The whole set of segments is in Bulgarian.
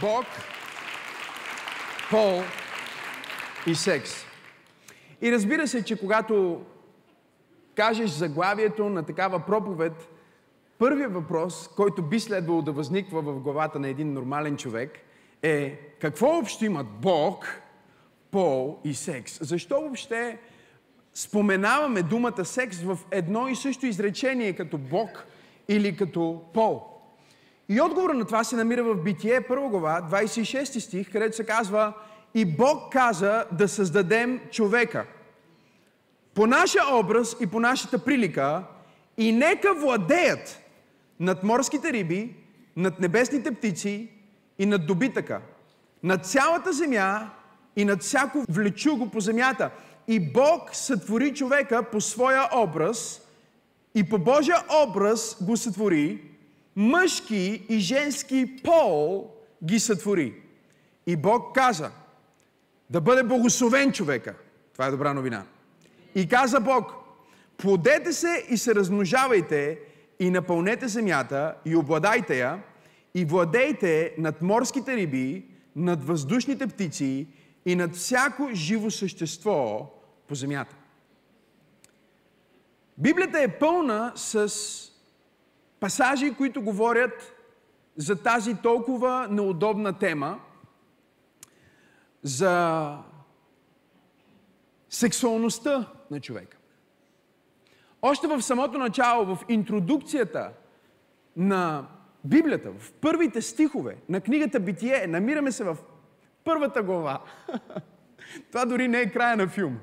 Бог, пол и секс. И разбира се, че когато кажеш заглавието на такава проповед, първият въпрос, който би следвало да възниква в главата на един нормален човек, е какво общо имат Бог, пол и секс? Защо въобще споменаваме думата секс в едно и също изречение като Бог или като пол? И отговор на това се намира в Битие, 1 глава, 26 стих, където се казва И Бог каза да създадем човека по нашия образ и по нашата прилика и нека владеят над морските риби, над небесните птици и над добитъка, над цялата земя и над всяко влечуго по земята. И Бог сътвори човека по своя образ и по Божия образ го сътвори, мъжки и женски пол ги сътвори. И Бог каза да бъде благословен човека. Това е добра новина. И каза Бог, плодете се и се размножавайте и напълнете земята и обладайте я и владейте над морските риби, над въздушните птици и над всяко живо същество по земята. Библията е пълна с пасажи, които говорят за тази толкова неудобна тема, за сексуалността на човека. Още в самото начало, в интродукцията на Библията, в първите стихове на книгата Битие, намираме се в първата глава. Това дори не е края на филм.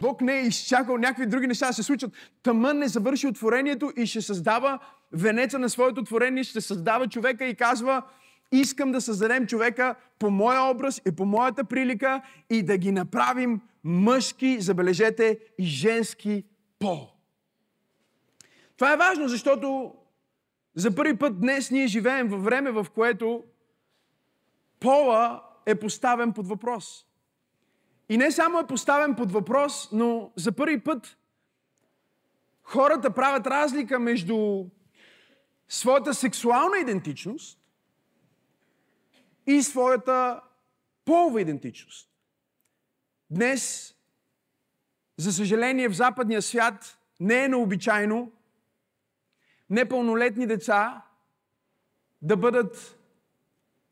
Бог не е изчакал някакви други неща да се случат. Тъмън не завърши отворението и ще създава венеца на своето творение, ще създава човека и казва, искам да създадем човека по моя образ и по моята прилика и да ги направим мъжки, забележете, и женски пол. Това е важно, защото за първи път днес ние живеем във време, в което пола е поставен под въпрос. И не само е поставен под въпрос, но за първи път хората правят разлика между своята сексуална идентичност и своята полова идентичност. Днес, за съжаление, в западния свят не е необичайно непълнолетни деца да бъдат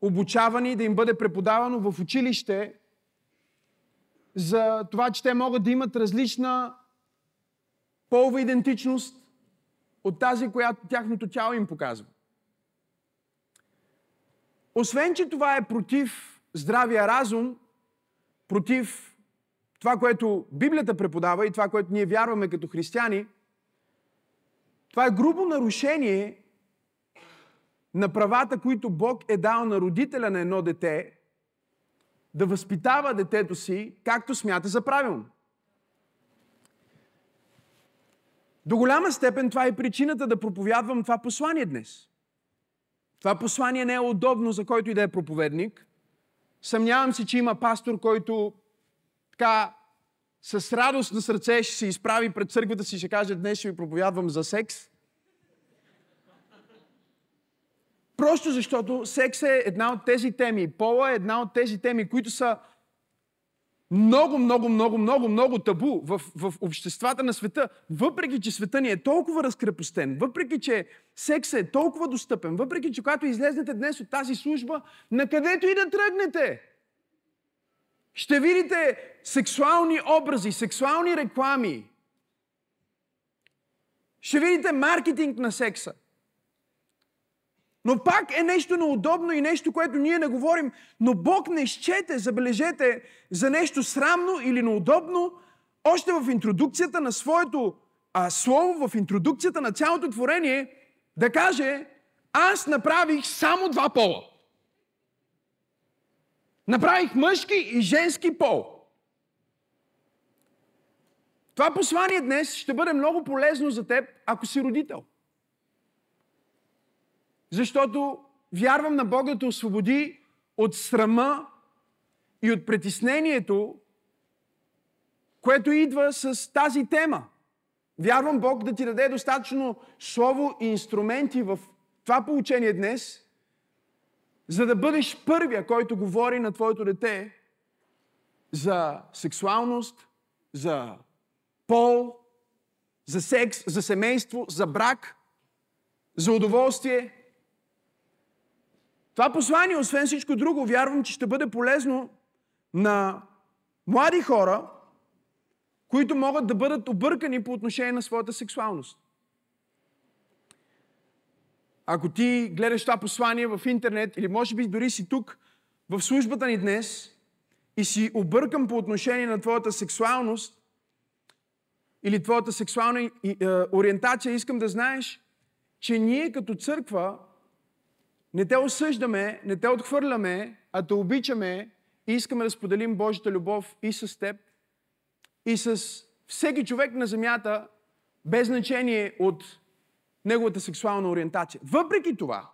обучавани, да им бъде преподавано в училище за това, че те могат да имат различна полова идентичност от тази, която тяхното тяло им показва. Освен, че това е против здравия разум, против това, което Библията преподава и това, което ние вярваме като християни, това е грубо нарушение на правата, които Бог е дал на родителя на едно дете, да възпитава детето си както смята за правилно. До голяма степен това е причината да проповядвам това послание днес. Това послание не е удобно за който и да е проповедник. Съмнявам се, че има пастор, който така с радост на сърце ще се изправи пред църквата си и ще каже, днес ще ви проповядвам за секс. Просто защото секс е една от тези теми, пола е една от тези теми, които са много, много, много, много, много табу в, в обществата на света. Въпреки, че света ни е толкова разкрепостен, въпреки, че секс е толкова достъпен, въпреки, че когато излезнете днес от тази служба, на където и да тръгнете, ще видите сексуални образи, сексуални реклами. Ще видите маркетинг на секса. Но пак е нещо неудобно и нещо, което ние не говорим. Но Бог не счете, забележете, за нещо срамно или неудобно, още в интродукцията на своето а, слово, в интродукцията на цялото творение, да каже, аз направих само два пола. Направих мъжки и женски пол. Това послание днес ще бъде много полезно за теб, ако си родител. Защото вярвам на Бога да те освободи от срама и от притеснението, което идва с тази тема. Вярвам Бог да ти даде достатъчно слово и инструменти в това получение днес, за да бъдеш първия, който говори на твоето дете за сексуалност, за пол, за секс, за семейство, за брак, за удоволствие. Това послание, освен всичко друго, вярвам, че ще бъде полезно на млади хора, които могат да бъдат объркани по отношение на своята сексуалност. Ако ти гледаш това послание в интернет или може би дори си тук в службата ни днес и си объркан по отношение на твоята сексуалност или твоята сексуална е, ориентация, искам да знаеш, че ние като църква не те осъждаме, не те отхвърляме, а те обичаме и искаме да споделим Божията любов и с теб, и с всеки човек на земята, без значение от неговата сексуална ориентация. Въпреки това,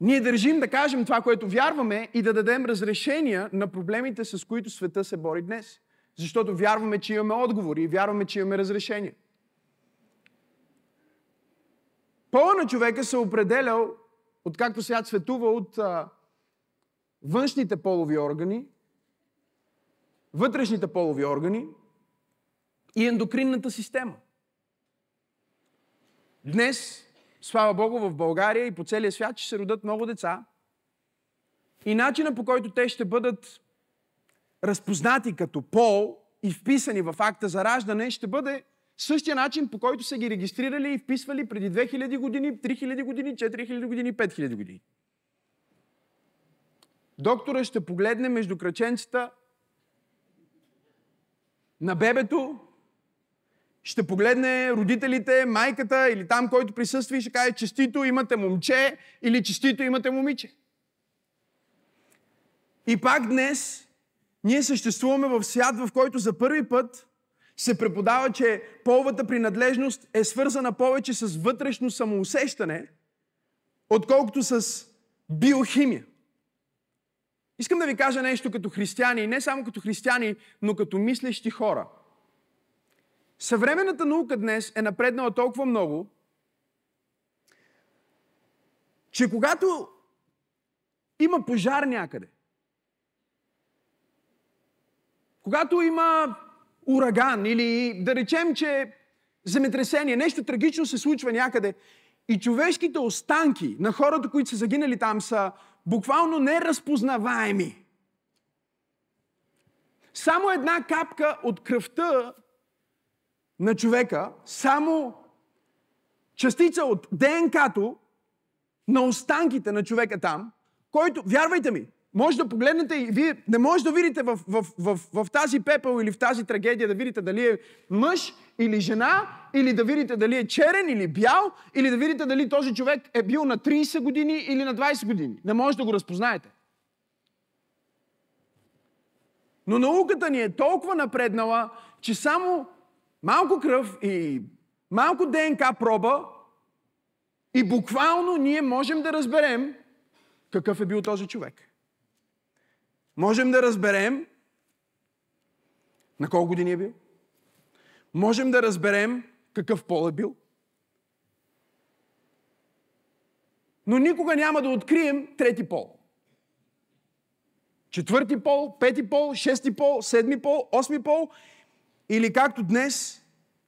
ние държим да кажем това, което вярваме и да дадем разрешения на проблемите, с които света се бори днес. Защото вярваме, че имаме отговори и вярваме, че имаме разрешения. Пола на човека се определял, откакто свят светува, от а, външните полови органи, вътрешните полови органи и ендокринната система. Днес, слава Богу, в България и по целия свят ще се родат много деца. И начина по който те ще бъдат разпознати като пол и вписани в акта за раждане ще бъде същия начин, по който са ги регистрирали и вписвали преди 2000 години, 3000 години, 4000 години, 5000 години. Доктора ще погледне между краченцата на бебето, ще погледне родителите, майката или там, който присъства и ще каже честито имате момче или честито имате момиче. И пак днес ние съществуваме в свят, в който за първи път се преподава, че половата принадлежност е свързана повече с вътрешно самоусещане, отколкото с биохимия. Искам да ви кажа нещо като християни, не само като християни, но като мислещи хора. Съвременната наука днес е напреднала толкова много, че когато има пожар някъде, когато има ураган или да речем, че земетресение, нещо трагично се случва някъде и човешките останки на хората, които са загинали там, са буквално неразпознаваеми. Само една капка от кръвта на човека, само частица от ДНК-то на останките на човека там, който, вярвайте ми, може да погледнете и вие не може да видите в, в, в, в, тази пепел или в тази трагедия да видите дали е мъж или жена, или да видите дали е черен или бял, или да видите дали този човек е бил на 30 години или на 20 години. Не може да го разпознаете. Но науката ни е толкова напреднала, че само малко кръв и малко ДНК проба и буквално ние можем да разберем какъв е бил този човек. Можем да разберем на колко години е бил. Можем да разберем какъв пол е бил. Но никога няма да открием трети пол. Четвърти пол, пети пол, шести пол, седми пол, осми пол. Или както днес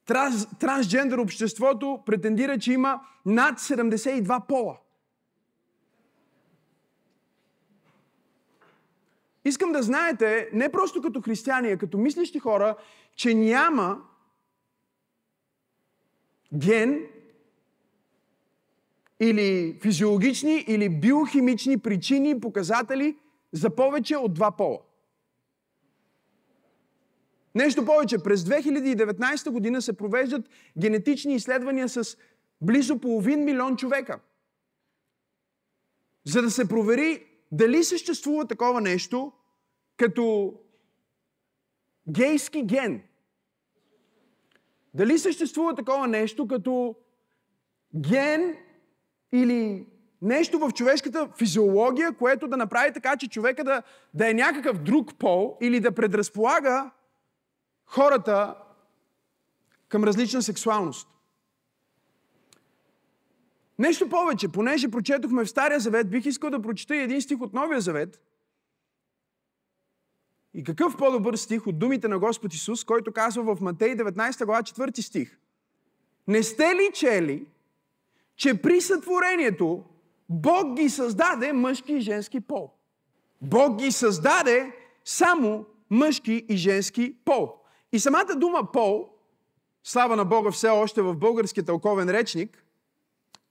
транс, трансджендър обществото претендира, че има над 72 пола. Искам да знаете, не просто като християни, а като мислещи хора, че няма ген или физиологични или биохимични причини и показатели за повече от два пола. Нещо повече, през 2019 година се провеждат генетични изследвания с близо половин милион човека. За да се провери дали съществува такова нещо като гейски ген. Дали съществува такова нещо като ген или нещо в човешката физиология, което да направи така, че човека да, да е някакъв друг пол или да предразполага хората към различна сексуалност. Нещо повече, понеже прочетохме в Стария завет, бих искал да прочета един стих от Новия завет. И какъв по-добър стих от думите на Господ Исус, който казва в Матей 19 глава 4 стих. Не сте ли чели, че при сътворението Бог ги създаде мъжки и женски пол? Бог ги създаде само мъжки и женски пол. И самата дума пол, слава на Бога все още в българския тълковен речник,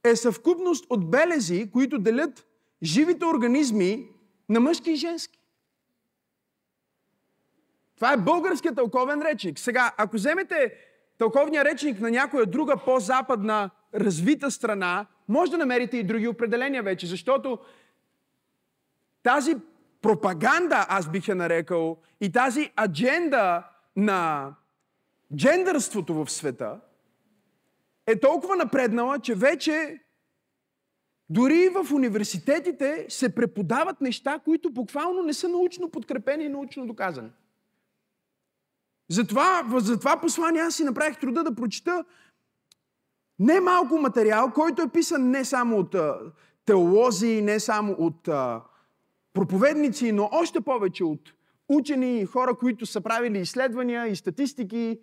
е съвкупност от белези, които делят живите организми на мъжки и женски. Това е българският тълковен речник. Сега, ако вземете тълковния речник на някоя друга по-западна развита страна, може да намерите и други определения вече, защото тази пропаганда, аз бих я нарекал, и тази адженда на джендърството в света е толкова напреднала, че вече дори в университетите се преподават неща, които буквално не са научно подкрепени и научно доказани. Затова, за това послание аз си направих труда да прочита не малко материал, който е писан не само от теолози, не само от проповедници, но още повече от учени и хора, които са правили изследвания и статистики,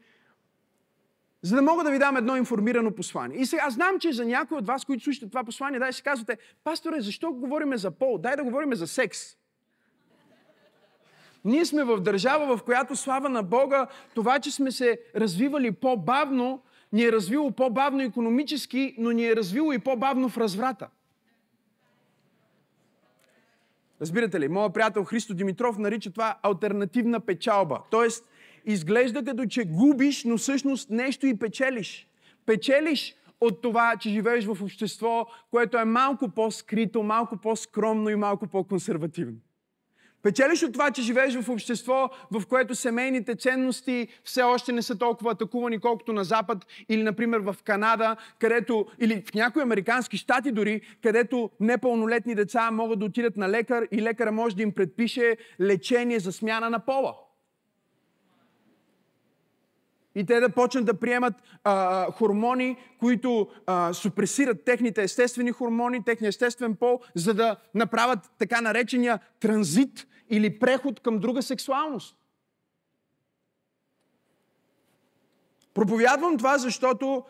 за да мога да ви дам едно информирано послание. И сега знам, че за някои от вас, които слушате това послание, дай си казвате, пасторе, защо говорим за пол? Дай да говорим за секс. Ние сме в държава, в която слава на Бога, това, че сме се развивали по-бавно, ни е развило по-бавно економически, но ни е развило и по-бавно в разврата. Разбирате ли, моят приятел Христо Димитров нарича това альтернативна печалба. Тоест, изглежда като че губиш, но всъщност нещо и печелиш. Печелиш от това, че живееш в общество, което е малко по-скрито, малко по-скромно и малко по-консервативно. Печелиш от това, че живееш в общество, в което семейните ценности все още не са толкова атакувани, колкото на Запад или, например, в Канада, където, или в някои американски щати дори, където непълнолетни деца могат да отидат на лекар и лекара може да им предпише лечение за смяна на пола. И те да почнат да приемат а, хормони, които а, супресират техните естествени хормони, техния естествен пол, за да направят така наречения транзит или преход към друга сексуалност. Проповядвам това, защото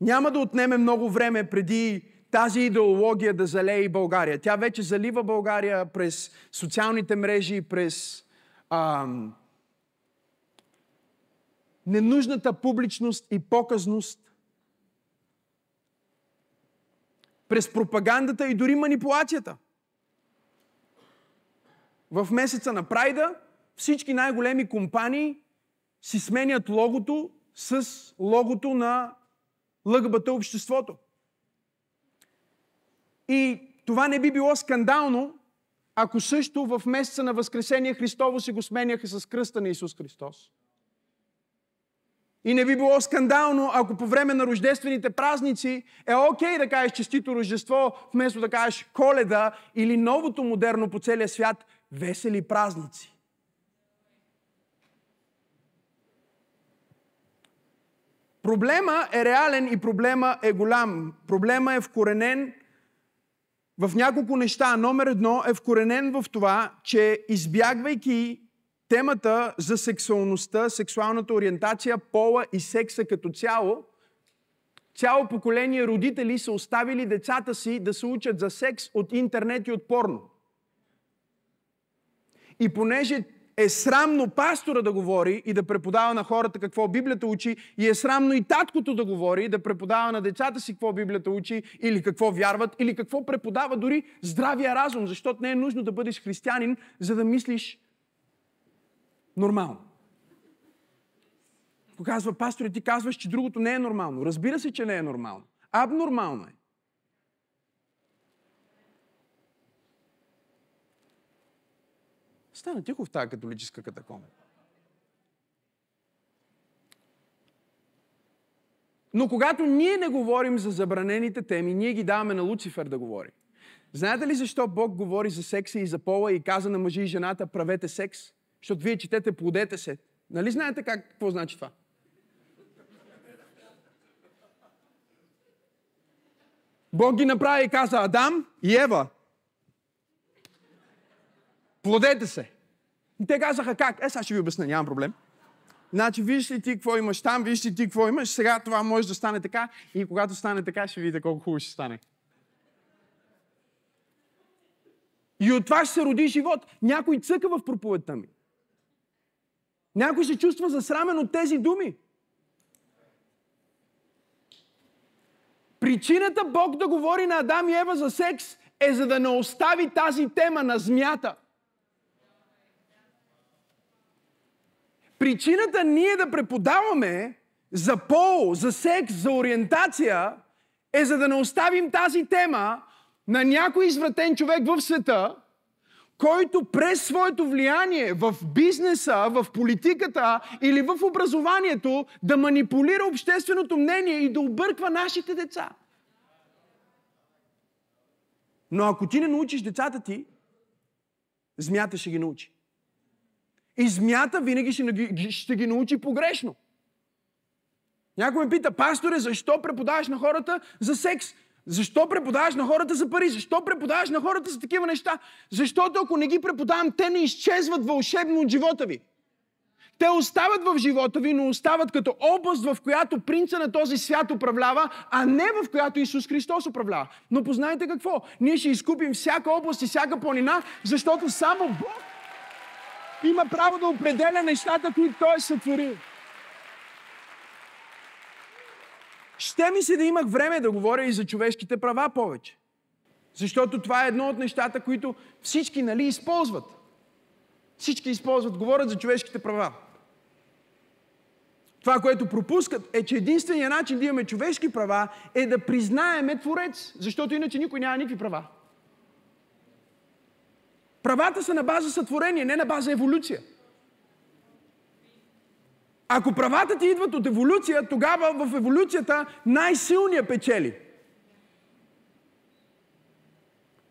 няма да отнеме много време преди тази идеология да залее България. Тя вече залива България през социалните мрежи, през ам, ненужната публичност и показност, през пропагандата и дори манипулацията. В месеца на Прайда всички най-големи компании си сменят логото с логото на ЛГБТ обществото. И това не би било скандално, ако също в месеца на Възкресение Христово си го сменяха с кръста на Исус Христос. И не би било скандално, ако по време на рождествените празници е окей okay да кажеш честито Рождество, вместо да кажеш коледа или новото модерно по целия свят весели празници. Проблема е реален и проблема е голям. Проблема е вкоренен в няколко неща. Номер едно е вкоренен в това, че избягвайки темата за сексуалността, сексуалната ориентация, пола и секса като цяло, цяло поколение родители са оставили децата си да се учат за секс от интернет и от порно. И понеже е срамно пастора да говори и да преподава на хората какво Библията учи, и е срамно и таткото да говори и да преподава на децата си какво Библията учи, или какво вярват, или какво преподава дори здравия разум, защото не е нужно да бъдеш християнин, за да мислиш нормално. Показва пастор, ти казваш, че другото не е нормално. Разбира се, че не е нормално. Абнормално е. Стана тихо в тази католическа катакомба. Но когато ние не говорим за забранените теми, ние ги даваме на Луцифер да говори. Знаете ли защо Бог говори за секса и за пола и каза на мъжи и жената правете секс? Защото вие четете плодете се. Нали знаете как, какво значи това? Бог ги направи и каза Адам и Ева. Плодете се. И те казаха как? Е, сега ще ви обясня, нямам проблем. Значи, виж ли ти какво имаш там, виж ли ти какво имаш, сега това може да стане така и когато стане така, ще видите колко хубаво ще стане. И от това ще се роди живот. Някой цъка в проповедта ми. Някой се чувства засрамен от тези думи. Причината Бог да говори на Адам и Ева за секс е за да не остави тази тема на змията. Причината ние да преподаваме за пол, за секс, за ориентация е за да не оставим тази тема на някой извратен човек в света, който през своето влияние в бизнеса, в политиката или в образованието да манипулира общественото мнение и да обърква нашите деца. Но ако ти не научиш децата ти, змията ще ги научи. И змията винаги ще ги, ще ги научи погрешно. Някой ме пита, пасторе, защо преподаваш на хората за секс? Защо преподаваш на хората за пари? Защо преподаваш на хората за такива неща? Защото ако не ги преподавам, те не изчезват вълшебно от живота ви. Те остават в живота ви, но остават като област, в която принца на този свят управлява, а не в която Исус Христос управлява. Но познайте какво? Ние ще изкупим всяка област и всяка планина, защото само Бог има право да определя нещата, които Той е сътворил. Ще ми се да имах време да говоря и за човешките права повече. Защото това е едно от нещата, които всички нали, използват. Всички използват, говорят за човешките права. Това, което пропускат, е, че единственият начин да имаме човешки права е да признаеме Творец, защото иначе никой няма никакви права. Правата са на база сътворение, не на база еволюция. Ако правата ти идват от еволюция, тогава в еволюцията най-силният печели.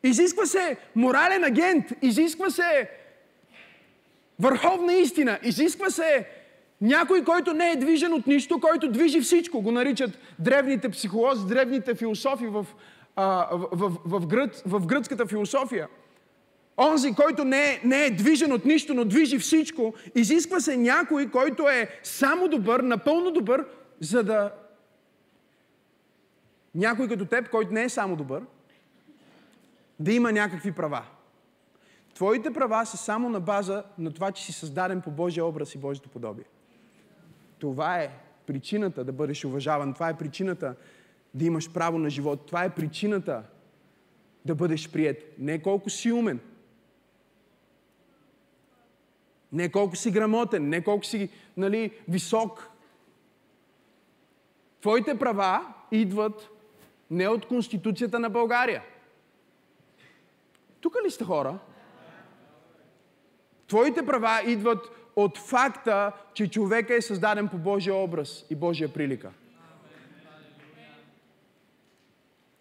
Изисква се морален агент, изисква се върховна истина, изисква се някой, който не е движен от нищо, който движи всичко. Го наричат древните психолози, древните философи в, а, в, в, в, гръц, в гръцката философия. Онзи, който не е, не е движен от нищо, но движи всичко, изисква се някой, който е само добър, напълно добър, за да... Някой като теб, който не е само добър, да има някакви права. Твоите права са само на база на това, че си създаден по Божия образ и Божието подобие. Това е причината да бъдеш уважаван. Това е причината да имаш право на живот. Това е причината да бъдеш прият. Не колко си умен, не колко си грамотен, не колко си нали, висок. Твоите права идват не от Конституцията на България. Тук ли сте хора? Твоите права идват от факта, че човека е създаден по Божия образ и Божия прилика.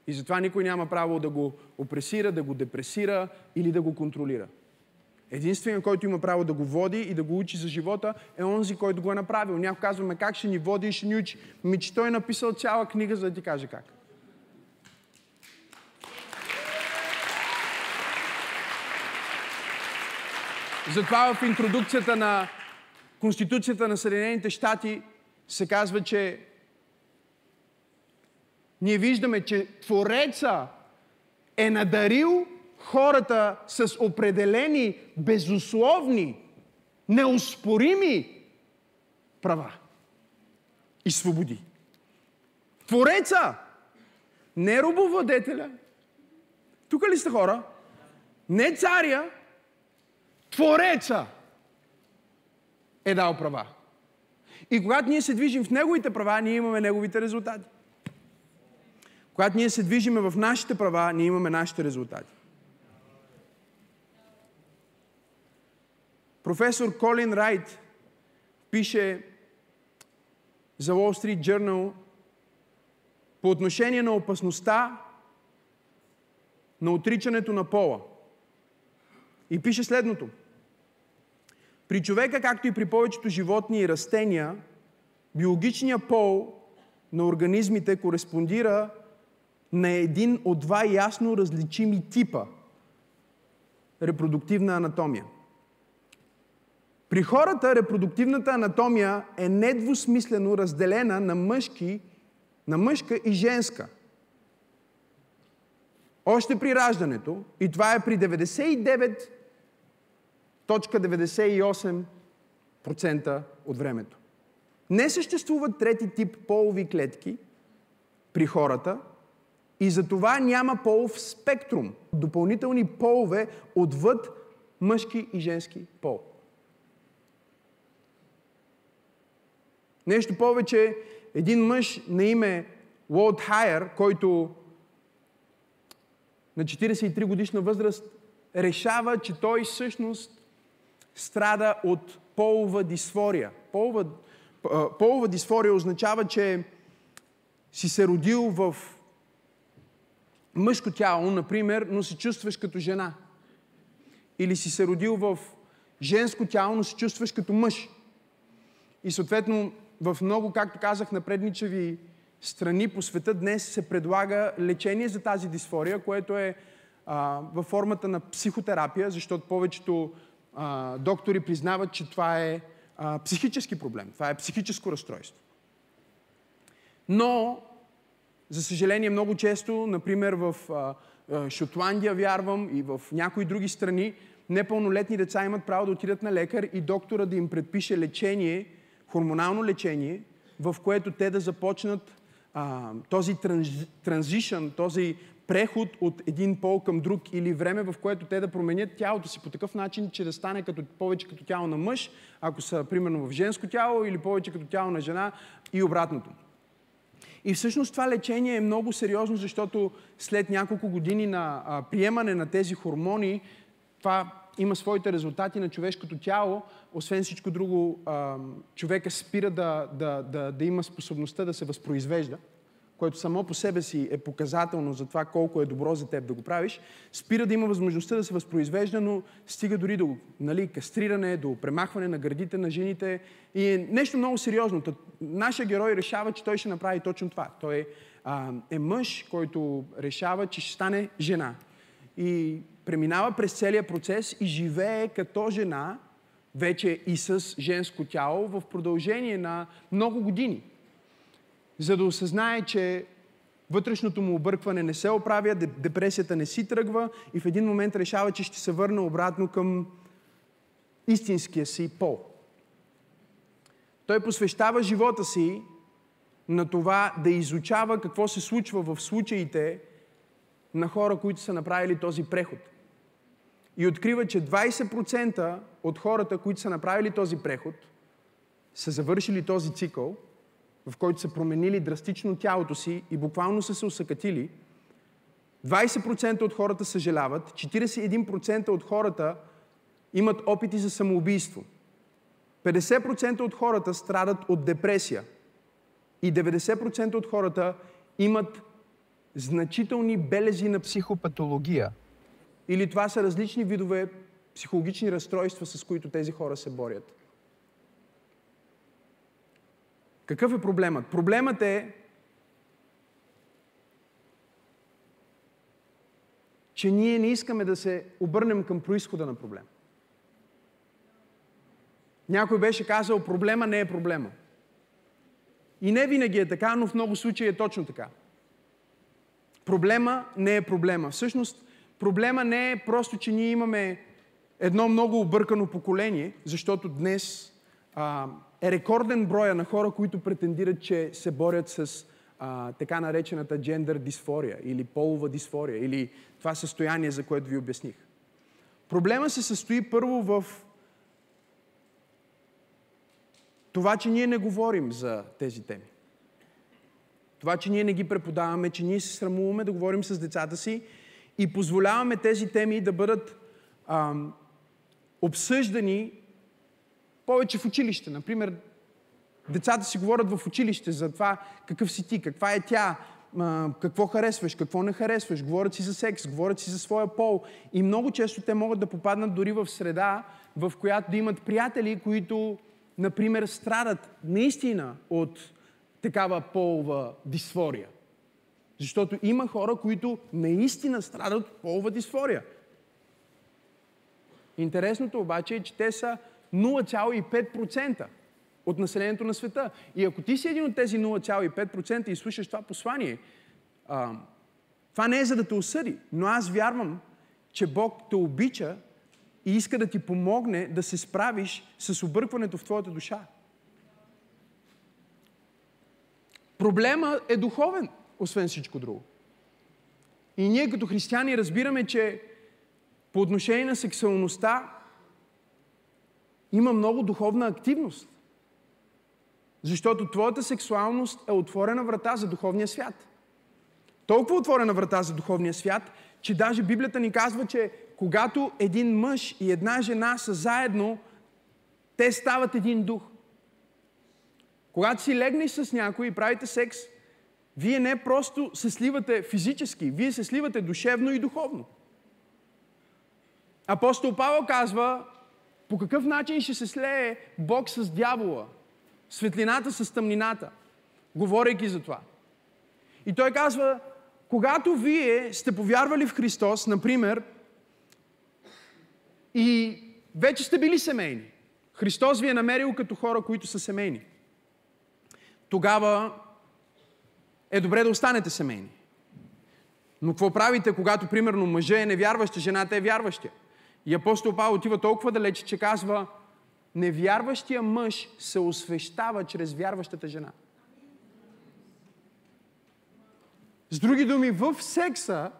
И затова никой няма право да го опресира, да го депресира или да го контролира. Единственият, който има право да го води и да го учи за живота, е онзи, който го е направил. Някой казваме как ще ни води и ще ни учи. Ми, че той е написал цяла книга, за да ти каже как. Затова в интродукцията на Конституцията на Съединените щати се казва, че ние виждаме, че Твореца е надарил хората с определени, безусловни, неоспорими права и свободи. Твореца, не робовладетеля. Тук ли сте хора? Не царя, Твореца е дал права. И когато ние се движим в Неговите права, ние имаме Неговите резултати. Когато ние се движиме в нашите права, ние имаме нашите резултати. Професор Колин Райт пише за Wall Street Journal по отношение на опасността на отричането на пола. И пише следното. При човека, както и при повечето животни и растения, биологичният пол на организмите кореспондира на един от два ясно различими типа репродуктивна анатомия. При хората репродуктивната анатомия е недвусмислено разделена на мъжки, на мъжка и женска. Още при раждането, и това е при 99.98% от времето. Не съществуват трети тип полови клетки при хората и за това няма полов спектрум, допълнителни полове отвъд мъжки и женски пол. Нещо повече, един мъж на име Уолт Хайер, който на 43 годишна възраст решава, че той всъщност страда от полова дисфория. Полова, полова дисфория означава, че си се родил в мъжко тяло, например, но се чувстваш като жена. Или си се родил в женско тяло, но се чувстваш като мъж. И съответно в много, както казах, напредничави страни по света днес се предлага лечение за тази дисфория, което е а, във формата на психотерапия, защото повечето а, доктори признават, че това е а, психически проблем, това е психическо разстройство. Но, за съжаление, много често, например в а, Шотландия, вярвам, и в някои други страни, непълнолетни деца имат право да отидат на лекар и доктора да им предпише лечение – хормонално лечение, в което те да започнат а, този транзишън, този преход от един пол към друг или време, в което те да променят тялото си по такъв начин, че да стане като, повече като тяло на мъж, ако са примерно в женско тяло, или повече като тяло на жена и обратното. И всъщност това лечение е много сериозно, защото след няколко години на а, приемане на тези хормони, това има своите резултати на човешкото тяло, освен всичко друго, човека спира да, да, да, да има способността да се възпроизвежда, което само по себе си е показателно за това колко е добро за теб да го правиш, спира да има възможността да се възпроизвежда, но стига дори до нали, кастриране, до премахване на гърдите на жените. И е нещо много сериозно. Нашия герой решава, че той ще направи точно това. Той е, е мъж, който решава, че ще стане жена. И преминава през целия процес и живее като жена, вече и с женско тяло, в продължение на много години. За да осъзнае, че вътрешното му объркване не се оправя, депресията не си тръгва и в един момент решава, че ще се върне обратно към истинския си пол. Той посвещава живота си на това да изучава какво се случва в случаите на хора, които са направили този преход и открива, че 20% от хората, които са направили този преход, са завършили този цикъл, в който са променили драстично тялото си и буквално са се усъкатили. 20% от хората съжаляват, 41% от хората имат опити за самоубийство. 50% от хората страдат от депресия. И 90% от хората имат значителни белези на психопатология – или това са различни видове психологични разстройства, с които тези хора се борят. Какъв е проблемът? Проблемът е, че ние не искаме да се обърнем към происхода на проблема. Някой беше казал, проблема не е проблема. И не винаги е така, но в много случаи е точно така. Проблема не е проблема. Всъщност, Проблема не е просто, че ние имаме едно много объркано поколение, защото днес а, е рекорден броя на хора, които претендират, че се борят с а, така наречената джендър дисфория или полова дисфория или това състояние, за което ви обясних. Проблема се състои първо в това, че ние не говорим за тези теми. Това, че ние не ги преподаваме, че ние се срамуваме да говорим с децата си и позволяваме тези теми да бъдат а, обсъждани повече в училище. Например, децата си говорят в училище за това какъв си ти, каква е тя, какво харесваш, какво не харесваш, говорят си за секс, говорят си за своя пол. И много често те могат да попаднат дори в среда, в която да имат приятели, които, например, страдат наистина от такава полова дисфория. Защото има хора, които наистина страдат от полова дисфория. Интересното обаче е, че те са 0,5% от населението на света. И ако ти си един от тези 0,5% и слушаш това послание, а, това не е за да те осъди, но аз вярвам, че Бог те обича и иска да ти помогне да се справиш с объркването в твоята душа. Проблема е духовен, освен всичко друго. И ние като християни разбираме, че по отношение на сексуалността има много духовна активност. Защото твоята сексуалност е отворена врата за духовния свят. Толкова отворена врата за духовния свят, че даже Библията ни казва, че когато един мъж и една жена са заедно, те стават един дух. Когато си легнеш с някой и правите секс, вие не просто се сливате физически, вие се сливате душевно и духовно. Апостол Павел казва, по какъв начин ще се слее Бог с дявола, светлината с тъмнината, говорейки за това. И той казва, когато вие сте повярвали в Христос, например, и вече сте били семейни, Христос ви е намерил като хора, които са семейни, тогава е добре да останете семейни. Но какво правите, когато, примерно, мъжът е невярващ, жената е вярваща? И апостол Павел отива толкова далече, че казва, невярващия мъж се освещава чрез вярващата жена. С други думи, в секса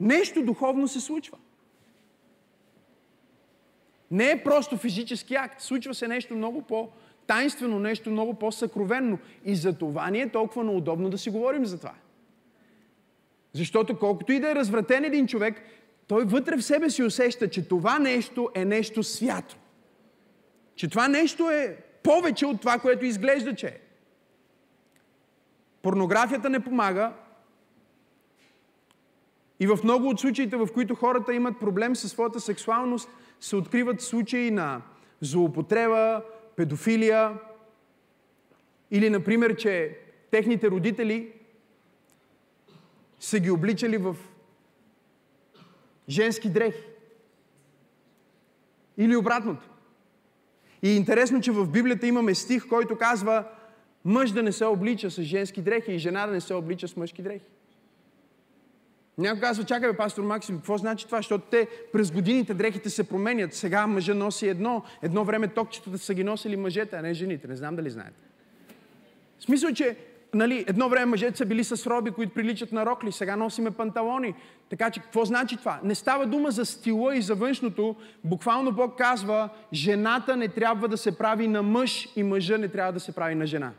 нещо духовно се случва. Не е просто физически акт, случва се нещо много по-тайнствено, нещо много по-съкровенно. И за това ни е толкова неудобно да си говорим за това. Защото колкото и да е развратен един човек, той вътре в себе си усеща, че това нещо е нещо свято. Че това нещо е повече от това, което изглежда, че е. Порнографията не помага. И в много от случаите, в които хората имат проблем със своята сексуалност, се откриват случаи на злоупотреба, педофилия или, например, че техните родители са ги обличали в женски дрехи. Или обратното. И е интересно, че в Библията имаме стих, който казва мъж да не се облича с женски дрехи и жена да не се облича с мъжки дрехи. Някой казва, чакай, пастор Максим, какво значи това? Защото те през годините дрехите се променят. Сега мъжа носи едно, едно време токчетата са ги носили мъжете, а не жените. Не знам дали знаете. В смисъл, че нали, едно време мъжете са били с роби, които приличат на рокли, сега носиме панталони. Така че какво значи това? Не става дума за стила и за външното. Буквално Бог казва, жената не трябва да се прави на мъж и мъжа не трябва да се прави на жена.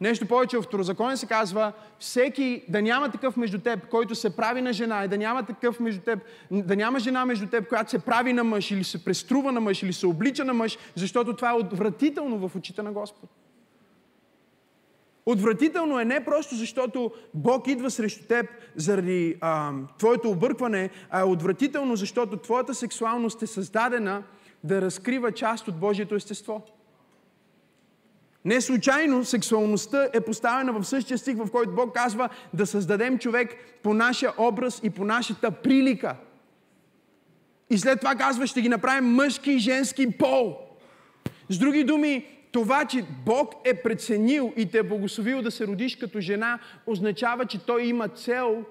Нещо повече в Второзаконие се казва, всеки да няма такъв между теб, който се прави на жена и да няма такъв между теб, да няма жена между теб, която се прави на мъж или се преструва на мъж или се облича на мъж, защото това е отвратително в очите на Господ. Отвратително е не просто защото Бог идва срещу теб заради а, твоето объркване, а е отвратително защото твоята сексуалност е създадена да разкрива част от Божието естество. Не случайно сексуалността е поставена в същия стих, в който Бог казва да създадем човек по нашия образ и по нашата прилика. И след това казва, ще ги направим мъжки и женски пол. С други думи, това, че Бог е преценил и те е благословил да се родиш като жена, означава, че Той има цел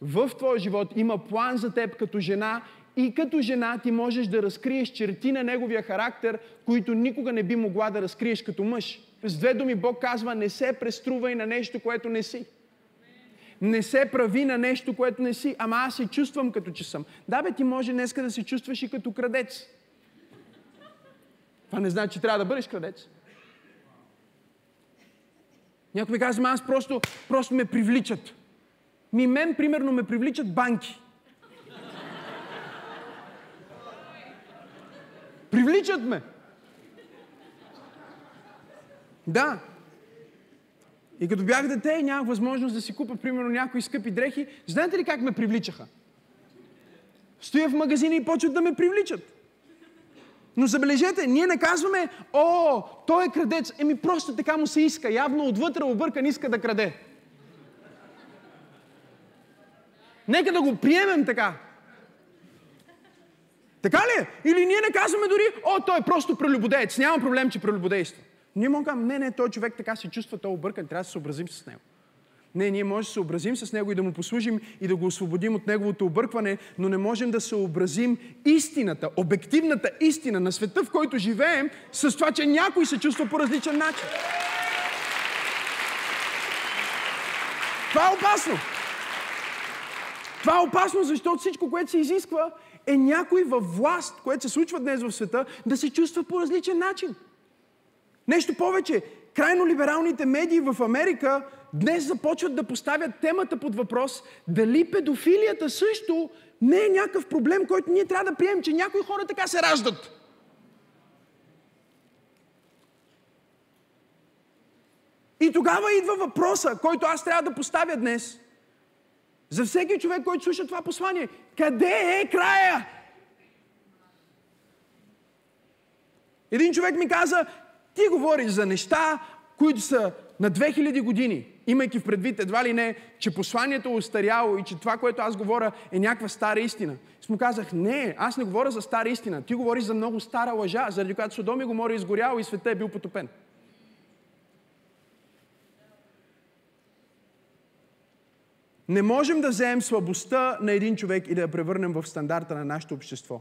в твоя живот, има план за теб като жена и като жена ти можеш да разкриеш черти на Неговия характер, които никога не би могла да разкриеш като мъж. С две думи Бог казва, не се преструвай на нещо, което не си. Не се прави на нещо, което не си. Ама аз се чувствам като че съм. Да бе, ти може днеска да се чувстваш и като крадец. Това не значи, че трябва да бъдеш крадец. Някой ми казва, аз просто, просто ме привличат. Ми мен, примерно, ме привличат банки. Привличат ме. Да. И като бях дете и нямах възможност да си купа, примерно, някои скъпи дрехи, знаете ли как ме привличаха? Стоя в магазина и почват да ме привличат. Но забележете, ние не казваме, о, той е крадец. Еми просто така му се иска. Явно отвътре объркан иска да краде. Нека да го приемем така. Така ли е? Или ние не казваме дори, о, той е просто прелюбодеец, няма проблем, че прелюбодейства. Ние можем да не, не, той човек така се чувства, той е объркан, трябва да се съобразим с него. Не, ние можем да се съобразим с него и да му послужим и да го освободим от неговото объркване, но не можем да съобразим истината, обективната истина на света, в който живеем, с това, че някой се чувства по различен начин. Това е опасно. Това е опасно, защото всичко, което се изисква, е някой във власт, което се случва днес в света, да се чувства по различен начин. Нещо повече, крайно либералните медии в Америка днес започват да поставят темата под въпрос дали педофилията също не е някакъв проблем, който ние трябва да приемем, че някои хора така се раждат. И тогава идва въпроса, който аз трябва да поставя днес. За всеки човек, който слуша това послание. Къде е края? Един човек ми каза, ти говориш за неща, които са на 2000 години, имайки в предвид едва ли не, че посланието е устаряло и че това, което аз говоря, е някаква стара истина. И му казах, не, аз не говоря за стара истина. Ти говориш за много стара лъжа, заради която Содом и Гомора е изгоряло и света е бил потопен. Не можем да вземем слабостта на един човек и да я превърнем в стандарта на нашето общество.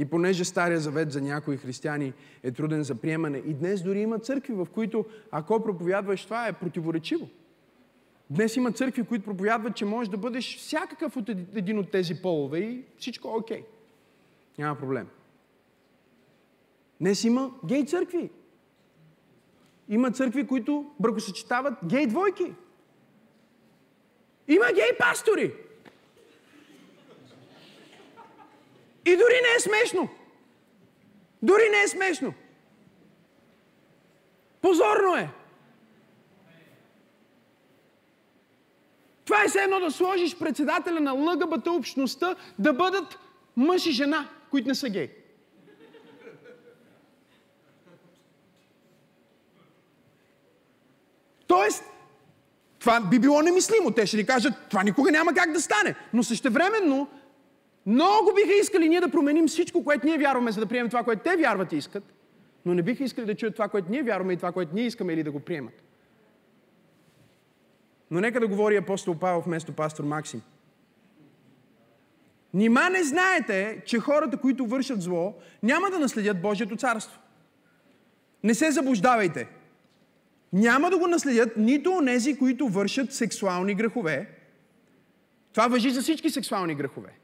И понеже Стария завет за някои християни е труден за приемане, и днес дори има църкви, в които ако проповядваш това е противоречиво. Днес има църкви, които проповядват, че можеш да бъдеш всякакъв от един от тези полове и всичко е окей. Няма проблем. Днес има гей църкви. Има църкви, които бракосъчетават гей двойки. Има гей пастори. И дори не е смешно. Дори не е смешно. Позорно е. Това е все едно да сложиш председателя на ЛГБТ общността да бъдат мъж и жена, които не са гей. Тоест, това би било немислимо. Те ще ни кажат, това никога няма как да стане. Но същевременно, много биха искали ние да променим всичко, което ние вярваме, за да приемем това, което те вярват и искат. Но не биха искали да чуят това, което ние вярваме и това, което ние искаме или да го приемат. Но нека да говори апостол Павел вместо пастор Максим. Нима не знаете, че хората, които вършат зло, няма да наследят Божието царство. Не се заблуждавайте няма да го наследят нито онези, които вършат сексуални грехове. Това въжи за всички сексуални грехове.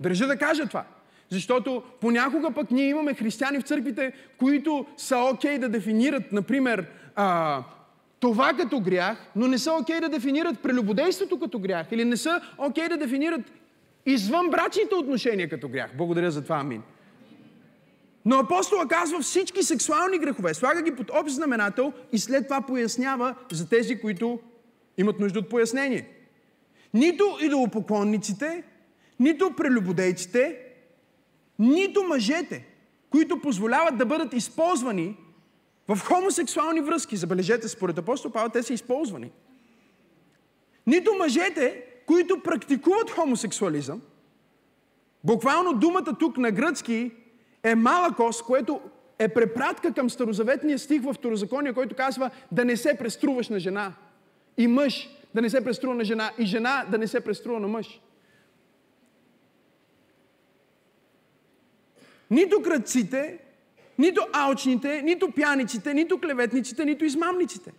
Държа да кажа това. Защото понякога пък ние имаме християни в църквите, които са окей okay да дефинират, например, а, това като грях, но не са окей okay да дефинират прелюбодейството като грях. Или не са окей okay да дефинират извън брачните отношения като грях. Благодаря за това, амин. Но апостола казва всички сексуални грехове, слага ги под общ знаменател и след това пояснява за тези, които имат нужда от пояснение. Нито идолопоклонниците, нито прелюбодейците, нито мъжете, които позволяват да бъдат използвани в хомосексуални връзки. Забележете, според апостол Павел, те са използвани. Нито мъжете, които практикуват хомосексуализъм, буквално думата тук на гръцки е малъкос, което е препратка към старозаветния стих в Второзакония, който казва да не се преструваш на жена. И мъж да не се преструва на жена. И жена да не се преструва на мъж. Нито кръците, нито алчните, нито пяниците, нито клеветниците, нито измамниците.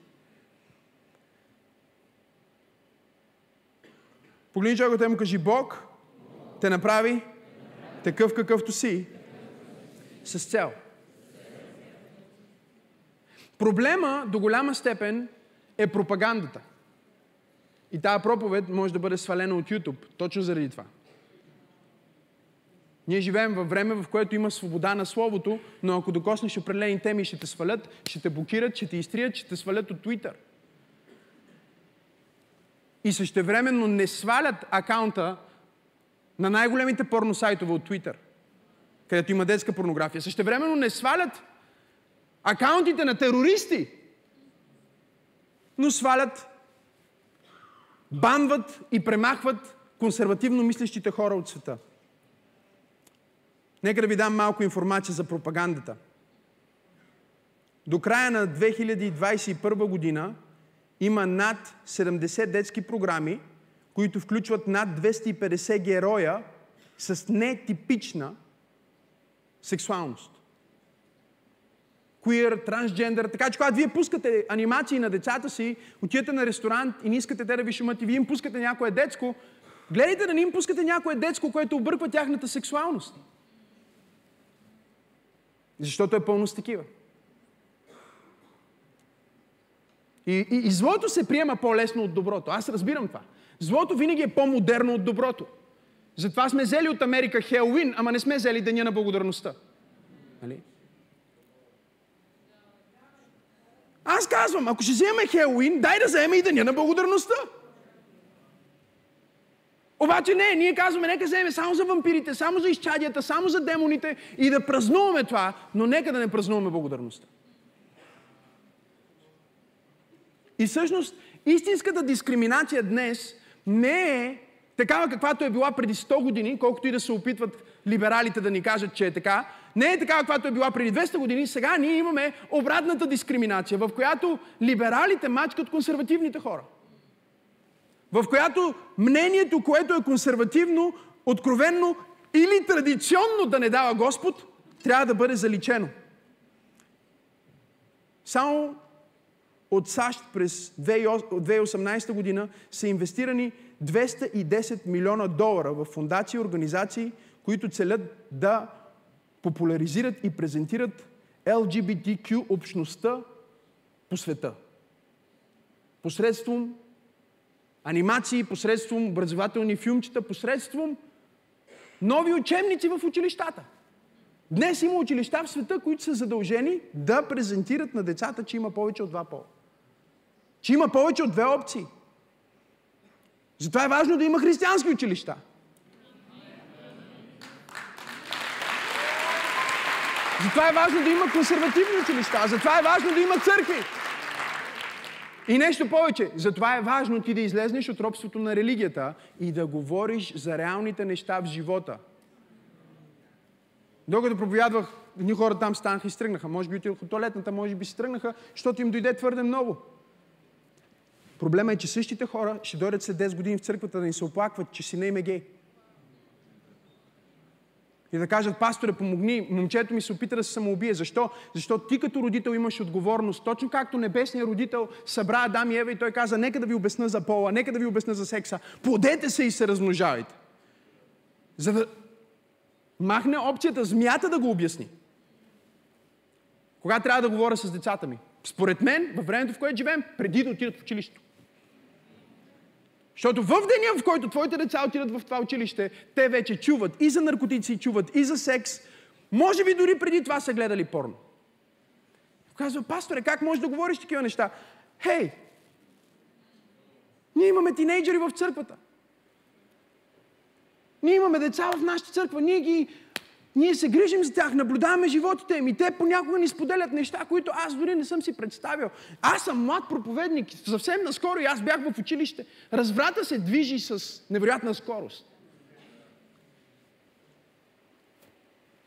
Погледни човекът му кажи, Бог те направи такъв какъвто си с цел. Проблема до голяма степен е пропагандата. И тази проповед може да бъде свалена от YouTube, точно заради това. Ние живеем във време, в което има свобода на Словото, но ако докоснеш определени теми, ще те свалят, ще те блокират, ще те изтрият, ще те свалят от Twitter. И същевременно не свалят акаунта на най-големите порно сайтове от Twitter, където има детска порнография. Същевременно не свалят акаунтите на терористи, но свалят, банват и премахват консервативно мислещите хора от света. Нека да ви дам малко информация за пропагандата. До края на 2021 година има над 70 детски програми, които включват над 250 героя с нетипична сексуалност. Queer, трансджендър. Така че когато вие пускате анимации на децата си, отидете на ресторант и не искате те да ви шумат и вие им пускате някое детско, гледайте да не им пускате някое детско, което обърква тяхната сексуалност. Защото е пълно с такива. И, и, и злото се приема по-лесно от доброто. Аз разбирам това. Злото винаги е по-модерно от доброто. Затова сме взели от Америка Хелуин, ама не сме взели Деня на благодарността. Нали? Аз казвам, ако ще вземем Хелуин, дай да вземем и Деня на благодарността. Обаче не, ние казваме, нека вземем само за вампирите, само за изчадията, само за демоните и да празнуваме това, но нека да не празнуваме благодарността. И всъщност истинската дискриминация днес не е такава каквато е била преди 100 години, колкото и да се опитват либералите да ни кажат, че е така. Не е такава каквато е била преди 200 години. Сега ние имаме обратната дискриминация, в която либералите мачкат консервативните хора. В която мнението, което е консервативно, откровенно или традиционно да не дава Господ, трябва да бъде заличено. Само от САЩ през 2018 година са инвестирани 210 милиона долара в фундации и организации, които целят да популяризират и презентират LGBTQ общността по света. Посредством анимации, посредством образователни филмчета, посредством нови учебници в училищата. Днес има училища в света, които са задължени да презентират на децата, че има повече от два пола. Че има повече от две опции. Затова е важно да има християнски училища. Затова е важно да има консервативни училища. Затова е важно да има църкви. И нещо повече. Затова е важно ти да излезнеш от робството на религията и да говориш за реалните неща в живота. Докато проповядвах, едни хора там станаха и стръгнаха. Може би отидох от туалетната, може би си тръгнаха, защото им дойде твърде много. Проблема е, че същите хора ще дойдат след 10 години в църквата да ни се оплакват, че си не им е гей. И да кажат, пасторе, помогни, момчето ми се опита да се самоубие. Защо? Защото ти като родител имаш отговорност. Точно както небесният родител събра Адам и Ева и той каза, нека да ви обясна за пола, нека да ви обясна за секса. Плодете се и се размножавайте. За да махне опцията змията да го обясни. Кога трябва да говоря с децата ми? Според мен, във времето, в което живеем, преди да отидат в училището. Защото в деня, в който твоите деца отидат в това училище, те вече чуват и за наркотици, чуват и за секс. Може би дори преди това са гледали порно. Казва, пасторе, как можеш да говориш такива неща? Хей, ние имаме тинейджери в църквата. Ние имаме деца в нашата църква. Ние ги ние се грижим за тях, наблюдаваме животите им и те понякога ни споделят неща, които аз дори не съм си представил. Аз съм млад проповедник, съвсем наскоро и аз бях в училище. Разврата се движи с невероятна скорост.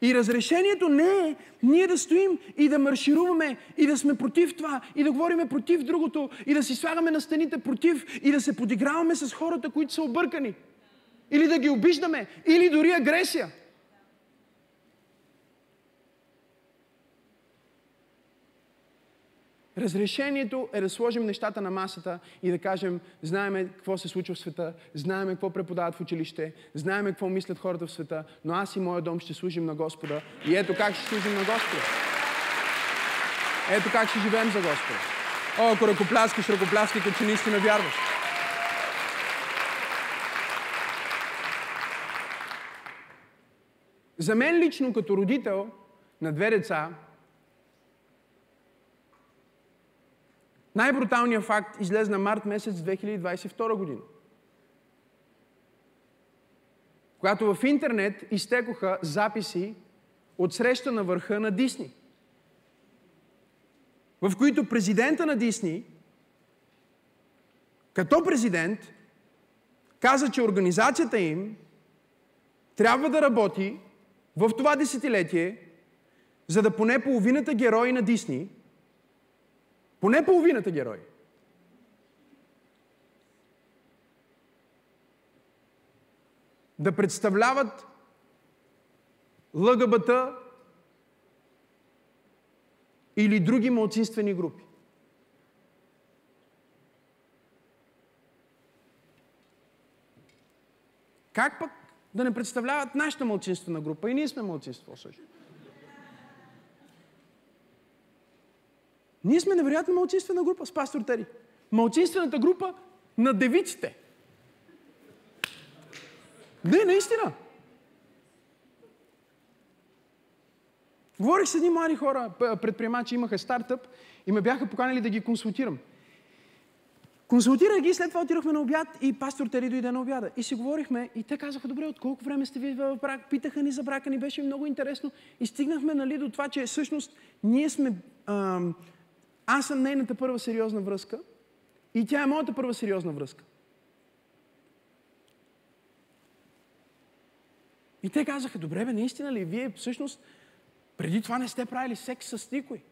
И разрешението не е ние да стоим и да маршируваме и да сме против това и да говориме против другото и да си слагаме на стените против и да се подиграваме с хората, които са объркани. Или да ги обиждаме, или дори агресия. Разрешението е да сложим нещата на масата и да кажем, знаеме какво се случва в света, знаеме какво преподават в училище, знаеме какво мислят хората в света, но аз и моя дом ще служим на Господа. И ето как ще служим на Господа. Ето как ще живеем за Господа. О, ако ръкопляскаш, ръкопляскай, като че наистина вярваш. За мен лично, като родител на две деца, Най-бруталният факт излезе на март месец 2022 година. когато в интернет изтекоха записи от среща на върха на Дисни, в които президента на Дисни, като президент, каза, че организацията им трябва да работи в това десетилетие, за да поне половината герои на Дисни, поне половината герои, да представляват ЛГБТ или други малцинствени групи. Как пък да не представляват нашата малцинствена група? И ние сме малцинство също. Ние сме невероятно малцинствена група с пастор Тери. Малцинствената група на девиците. Не, наистина. Говорих с едни млади хора, предприемачи, имаха стартъп и ме бяха поканили да ги консултирам. Консултирах ги, след това отидохме на обяд и пастор Тери дойде на обяда. И си говорихме и те казаха, добре, от колко време сте ви в брак? Питаха ни за брака, ни беше много интересно. И стигнахме нали, до това, че всъщност ние сме... Ам, аз съм нейната първа сериозна връзка и тя е моята първа сериозна връзка. И те казаха, добре бе, наистина ли, вие всъщност преди това не сте правили секс с никой?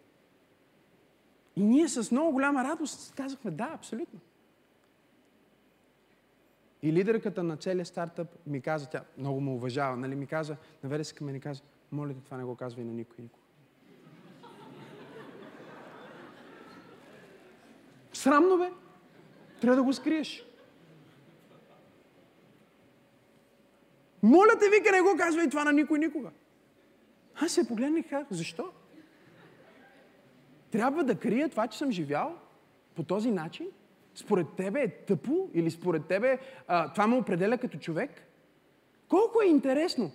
И ние с много голяма радост казахме, да, абсолютно. И лидерката на целия стартъп ми каза, тя много му уважава, нали, ми каза, наведе се към мен и каза, моля те, това не го казва и на никой, никой. Срамно бе. Трябва да го скриеш. Моля те, вика, не го казвай това на никой никога. Аз се погледнах и казах, защо? Трябва да крия това, че съм живял по този начин? Според тебе е тъпо или според тебе а, това ме определя като човек? Колко е интересно,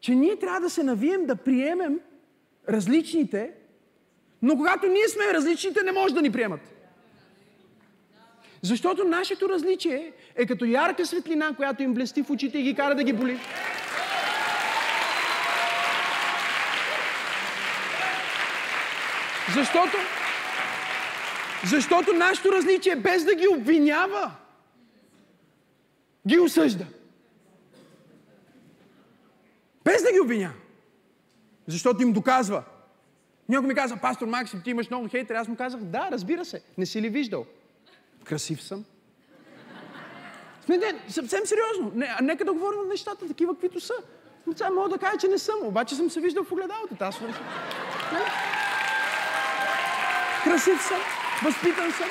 че ние трябва да се навием да приемем различните, но когато ние сме различните, не може да ни приемат. Защото нашето различие е като ярка светлина, която им блести в очите и ги кара да ги боли. Защото, защото нашето различие, без да ги обвинява, ги осъжда. Без да ги обвинява. Защото им доказва. Някой ми каза, пастор Максим, ти имаш много хейтери. Аз му казах, да, разбира се. Не си ли виждал? Красив съм. Не, не, съвсем сериозно. Не, нека да говорим нещата такива, каквито са. Сега мога да кажа, че не съм, обаче съм се виждал в огледалото. Аз съм. Красив съм, възпитан съм,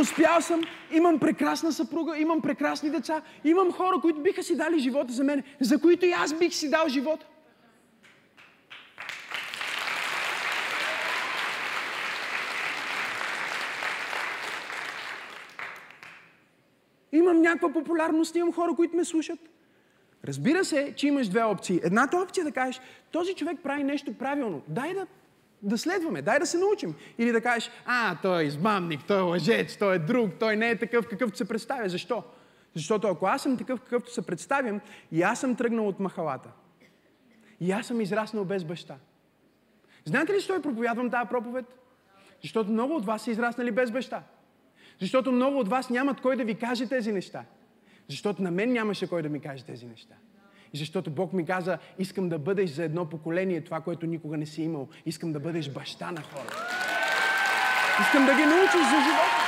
успял съм, имам прекрасна съпруга, имам прекрасни деца, имам хора, които биха си дали живота за мен, за които и аз бих си дал живота. Имам някаква популярност, имам хора, които ме слушат. Разбира се, че имаш две опции. Едната опция е да кажеш, този човек прави нещо правилно. Дай да да следваме, дай да се научим. Или да кажеш, а, той е измамник, той е лъжец, той е друг, той не е такъв, какъвто се представя. Защо? Защото ако аз съм такъв, какъвто се представям, и аз съм тръгнал от махалата, и аз съм израснал без баща. Знаете ли, защо проповядвам тази проповед? Защото много от вас са израснали без баща. Защото много от вас нямат кой да ви каже тези неща. Защото на мен нямаше кой да ми каже тези неща. И защото Бог ми каза, искам да бъдеш за едно поколение това, което никога не си имал. Искам да бъдеш баща на хората. Искам да ги научиш за живота.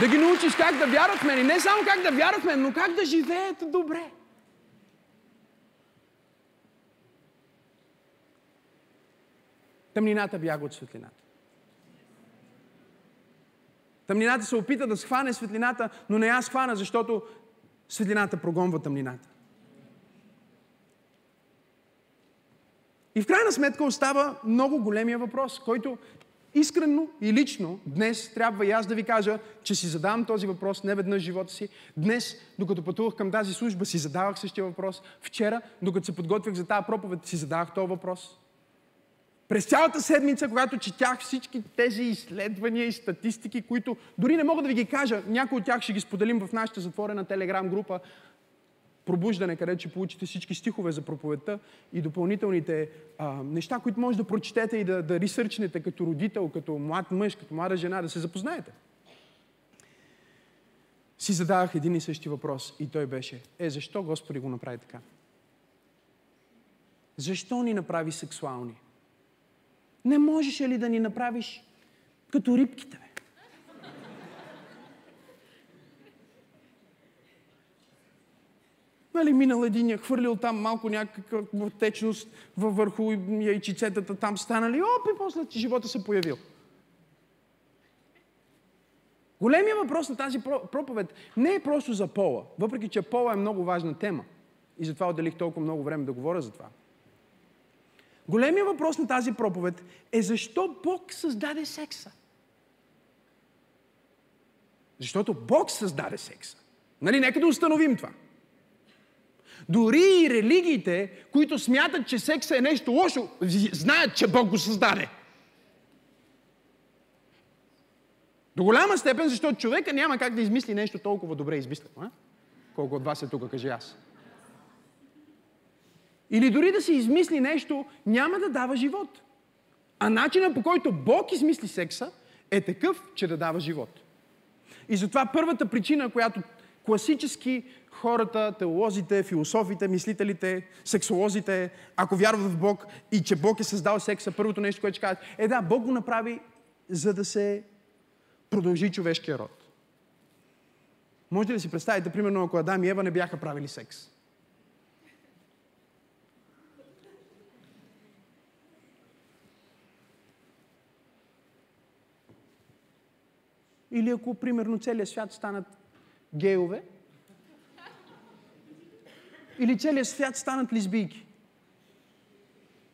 Да ги научиш как да вярват в мен. И не само как да вярват в мен, но как да живеят добре. Тъмнината бяга от светлината. Тъмнината се опита да схване светлината, но не я схвана, защото светлината прогонва тъмнината. И в крайна сметка остава много големия въпрос, който искрено и лично днес трябва и аз да ви кажа, че си задавам този въпрос не веднъж живота си. Днес, докато пътувах към тази служба, си задавах същия въпрос. Вчера, докато се подготвях за тази проповед, си задавах този въпрос. През цялата седмица, когато четях всички тези изследвания и статистики, които дори не мога да ви ги кажа, някои от тях ще ги споделим в нашата затворена телеграм група, пробуждане, където ще получите всички стихове за проповедта и допълнителните а, неща, които може да прочетете и да, да ресърчнете като родител, като млад мъж, като млада жена, да се запознаете. Си задавах един и същи въпрос и той беше, е, защо Господи го направи така? Защо ни направи сексуални? Не можеш ли да ни направиш като рибките, бе? Нали, минал един, хвърлил там малко някаква течност във върху яйчицетата, там станали, оп, и после живота се появил. Големия въпрос на тази проповед не е просто за пола, въпреки че пола е много важна тема. И затова отделих толкова много време да говоря за това. Големия въпрос на тази проповед е защо Бог създаде секса? Защото Бог създаде секса. Нали, нека да установим това. Дори и религиите, които смятат, че секса е нещо лошо, знаят, че Бог го създаде. До голяма степен, защото човека няма как да измисли нещо толкова добре измислено. Колко от вас е тук, кажи аз. Или дори да се измисли нещо, няма да дава живот. А начинът по който Бог измисли секса е такъв, че да дава живот. И затова първата причина, която класически хората, теолозите, философите, мислителите, сексолозите, ако вярват в Бог и че Бог е създал секса, първото нещо, което ще кажат, е да, Бог го направи, за да се продължи човешкия род. Можете ли да си представите, примерно, ако Адам и Ева не бяха правили секс? Или ако, примерно, целият свят станат гейове, или целият свят станат лесбийки.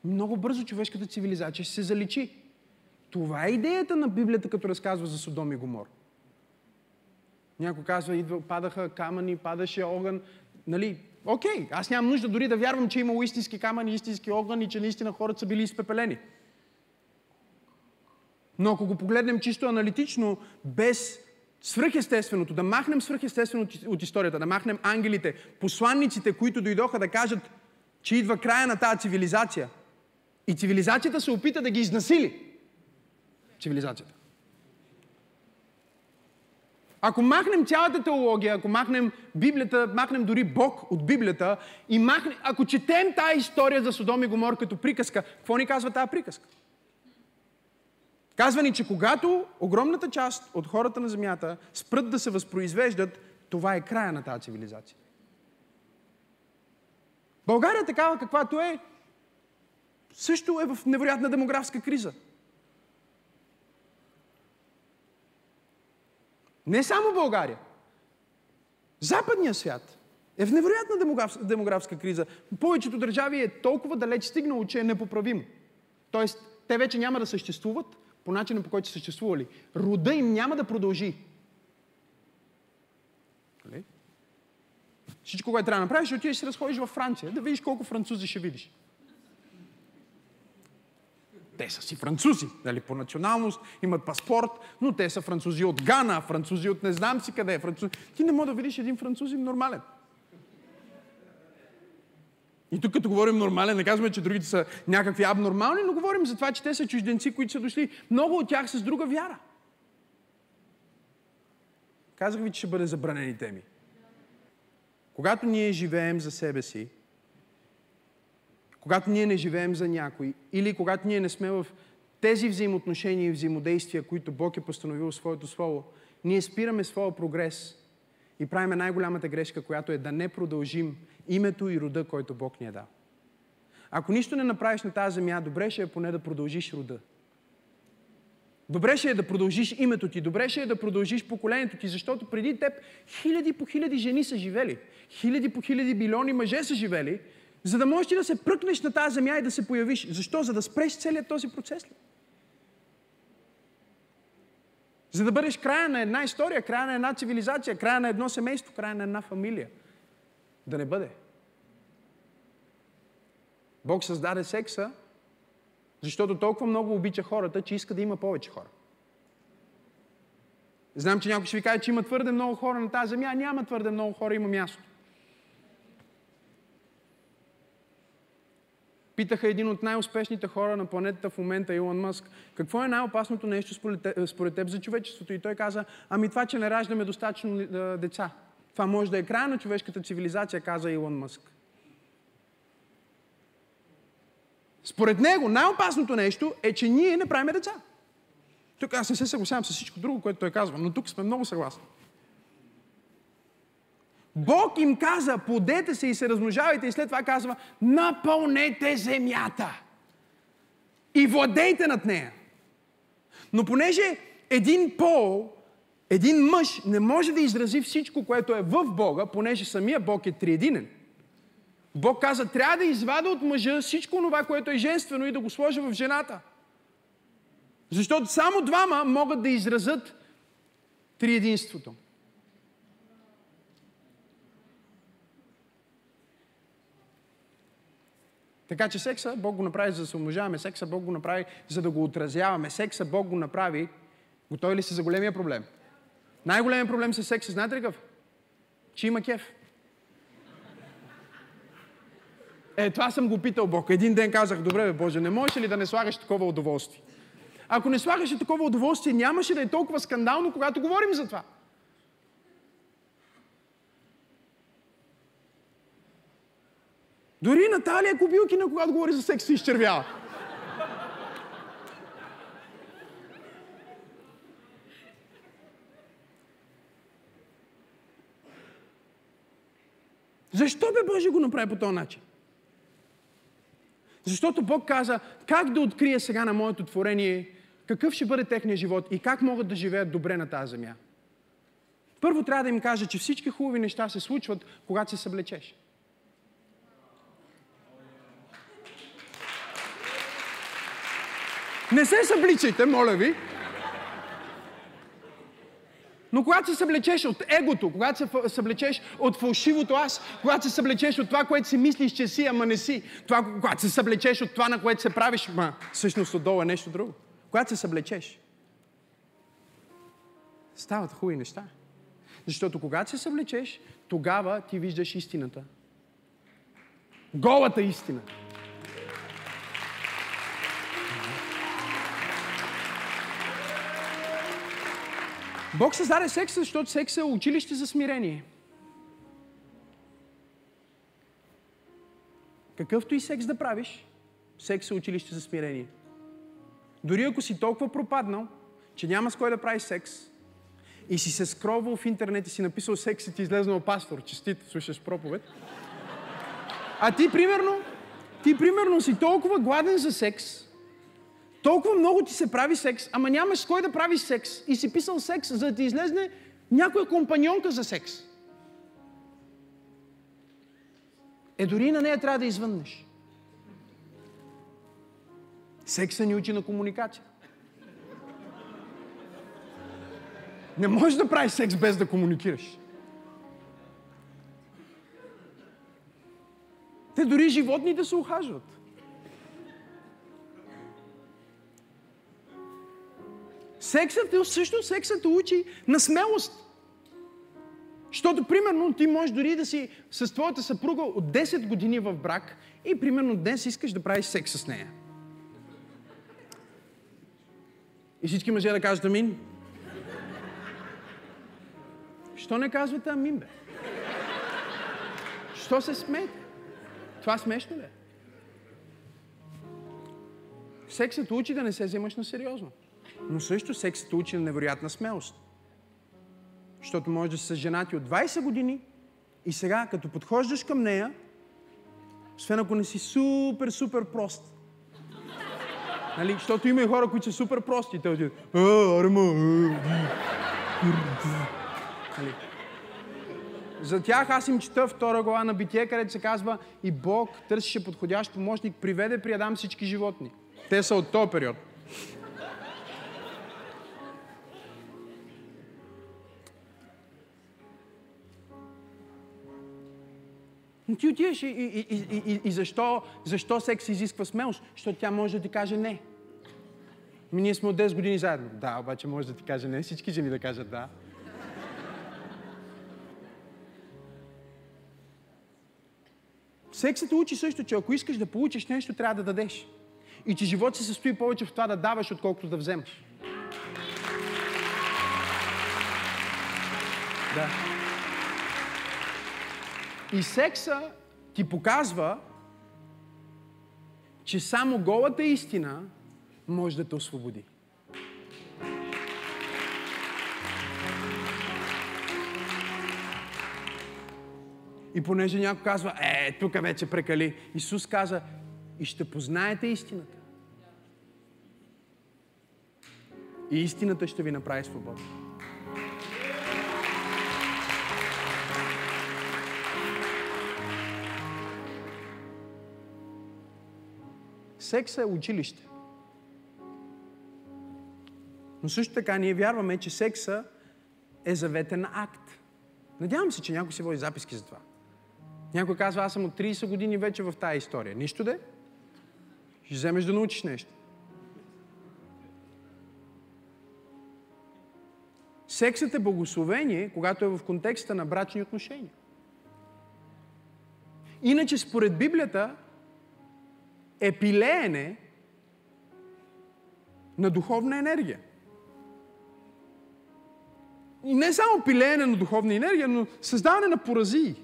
Много бързо човешката цивилизация ще се заличи. Това е идеята на Библията, като разказва за Содом и Гомор. Някой казва, идва, падаха камъни, падаше огън. Нали, окей, аз нямам нужда дори да вярвам, че е имало истински камъни, истински огън и че наистина хората са били изпепелени. Но ако го погледнем чисто аналитично, без свръхестественото, да махнем свръхестественото от историята, да махнем ангелите, посланниците, които дойдоха да кажат, че идва края на тази цивилизация. И цивилизацията се опита да ги изнасили. Цивилизацията. Ако махнем цялата теология, ако махнем Библията, махнем дори Бог от Библията и махнем, ако четем тази история за Содом и Гомор като приказка, какво ни казва тази приказка? Казва ни, че когато огромната част от хората на Земята спрат да се възпроизвеждат, това е края на тази цивилизация. България такава каквато е, също е в невероятна демографска криза. Не само България. Западният свят е в невероятна демографска, демографска криза. Повечето държави е толкова далеч стигнало, че е непоправимо. Тоест, те вече няма да съществуват, по начина по който са съществували. Рода им няма да продължи. Нали? Всичко, което трябва да направиш, ще отидеш и се разходиш във Франция, да видиш колко французи ще видиш. Те са си французи, нали, по националност, имат паспорт, но те са французи от Гана, французи от не знам си къде. Французи... Ти не можеш да видиш един французин нормален. И тук като говорим нормален, не казваме, че другите са някакви абнормални, но говорим за това, че те са чужденци, които са дошли. Много от тях с друга вяра. Казах ви, че ще бъде забранени теми. Когато ние живеем за себе си, когато ние не живеем за някой, или когато ние не сме в тези взаимоотношения и взаимодействия, които Бог е постановил в своето Слово, ние спираме своя прогрес и правиме най-голямата грешка, която е да не продължим името и рода, който Бог ни е дал. Ако нищо не направиш на тази земя, добре ще е поне да продължиш рода. Добре ще е да продължиш името ти, добре ще е да продължиш поколението ти, защото преди теб хиляди по хиляди жени са живели, хиляди по хиляди билиони мъже са живели, за да можеш ти да се пръкнеш на тази земя и да се появиш. Защо? За да спреш целият този процес ли? За да бъдеш края на една история, края на една цивилизация, края на едно семейство, края на една фамилия. Да не бъде. Бог създаде секса, защото толкова много обича хората, че иска да има повече хора. Знам, че някой ще ви каже, че има твърде много хора на тази земя. Няма твърде много хора, има място. Питаха един от най-успешните хора на планетата в момента, Илон Мъск, какво е най-опасното нещо според теб, според теб за човечеството? И той каза, ами това, че не раждаме достатъчно е, деца. Това може да е края на човешката цивилизация, каза Илон Мъск. Според него най-опасното нещо е, че ние не правиме деца. Тук аз не се съгласявам с всичко друго, което той казва, но тук сме много съгласни. Бог им каза, подете се и се размножавайте и след това казва, напълнете земята и владейте над нея. Но понеже един пол, един мъж не може да изрази всичко, което е в Бога, понеже самия Бог е триединен. Бог каза, трябва да извада от мъжа всичко това, което е женствено и да го сложа в жената. Защото само двама могат да изразят триединството. Така че секса Бог го направи за да се умножаваме, секса Бог го направи за да го отразяваме, секса Бог го направи. Готови ли си за големия проблем? Най-големият проблем с секса, знаете ли какъв? Че има кеф. Е, това съм го питал Бог. Един ден казах, добре, бе, Боже, не можеш ли да не слагаш такова удоволствие? Ако не слагаше такова удоволствие, нямаше да е толкова скандално, когато говорим за това. Дори Наталия Кобилкина, когато говори за секс, се изчервява. Защо бе Боже го направи по този начин? Защото Бог каза, как да открия сега на моето творение, какъв ще бъде техния живот и как могат да живеят добре на тази земя. Първо трябва да им кажа, че всички хубави неща се случват, когато се съблечеш. Не се събличайте, моля ви. Но когато се съблечеш от егото, когато се съблечеш от фалшивото аз, когато се съблечеш от това, което си мислиш, че си, ама не си, това, когато се съблечеш от това, на което се правиш, ма всъщност отдолу е нещо друго. Когато се съблечеш, стават хубави неща. Защото когато се съблечеш, тогава ти виждаш истината. Голата истина. Бог създаде секса, защото секса е училище за смирение. Какъвто и секс да правиш, секс е училище за смирение. Дори ако си толкова пропаднал, че няма с кой да правиш секс, и си се скровал в интернет и си написал секс и ти излезнал пастор, честит, слушаш проповед. А ти, примерно, ти, примерно, си толкова гладен за секс, толкова много ти се прави секс, ама нямаш с кой да правиш секс. И си писал секс, за да ти излезне някоя компаньонка за секс. Е, дори на нея трябва да извъннеш. Секса ни учи на комуникация. Не можеш да правиш секс без да комуникираш. Те дори животните се ухажват. Сексът е също сексът учи на смелост. Защото, примерно, ти можеш дори да си с твоята съпруга от 10 години в брак и, примерно, днес искаш да правиш секс с нея. И всички мъже да кажат амин. Що не казвате амин, бе? Що се смеете? Това смешно ли е? Сексът учи да не се вземаш на сериозно. Но също сексът учи на невероятна смелост. Защото може да си с женати от 20 години и сега, като подхождаш към нея, освен ако не си супер, супер прост. Нали? Защото има и хора, които са супер прости. Те отидат, а, арма, нали? За тях аз им чета втора глава на Битие, където се казва и Бог търсише подходящ помощник, приведе при Адам всички животни. Те са от този период. Но ти отиваш и, и, и, и, и защо, защо секс изисква смелост? Защото тя може да ти каже не. Ми ние сме от 10 години заедно. Да, обаче може да ти каже не. Всички жени да кажат да. Сексът учи също, че ако искаш да получиш нещо, трябва да дадеш. И че живот се състои повече в това да даваш, отколкото да вземаш. Да. И секса ти показва, че само голата истина може да те освободи. И понеже някой казва, е, тук вече прекали, Исус каза, и ще познаете истината. И истината ще ви направи свободни. Секса е училище. Но също така ние вярваме, че секса е заветен акт. Надявам се, че някой си води записки за това. Някой казва, аз съм от 30 години вече в тази история. Нищо де? Ще вземеш да научиш нещо. Сексът е благословение, когато е в контекста на брачни отношения. Иначе, според Библията, е пилеене на духовна енергия. И не само пилеене на духовна енергия, но създаване на поразии.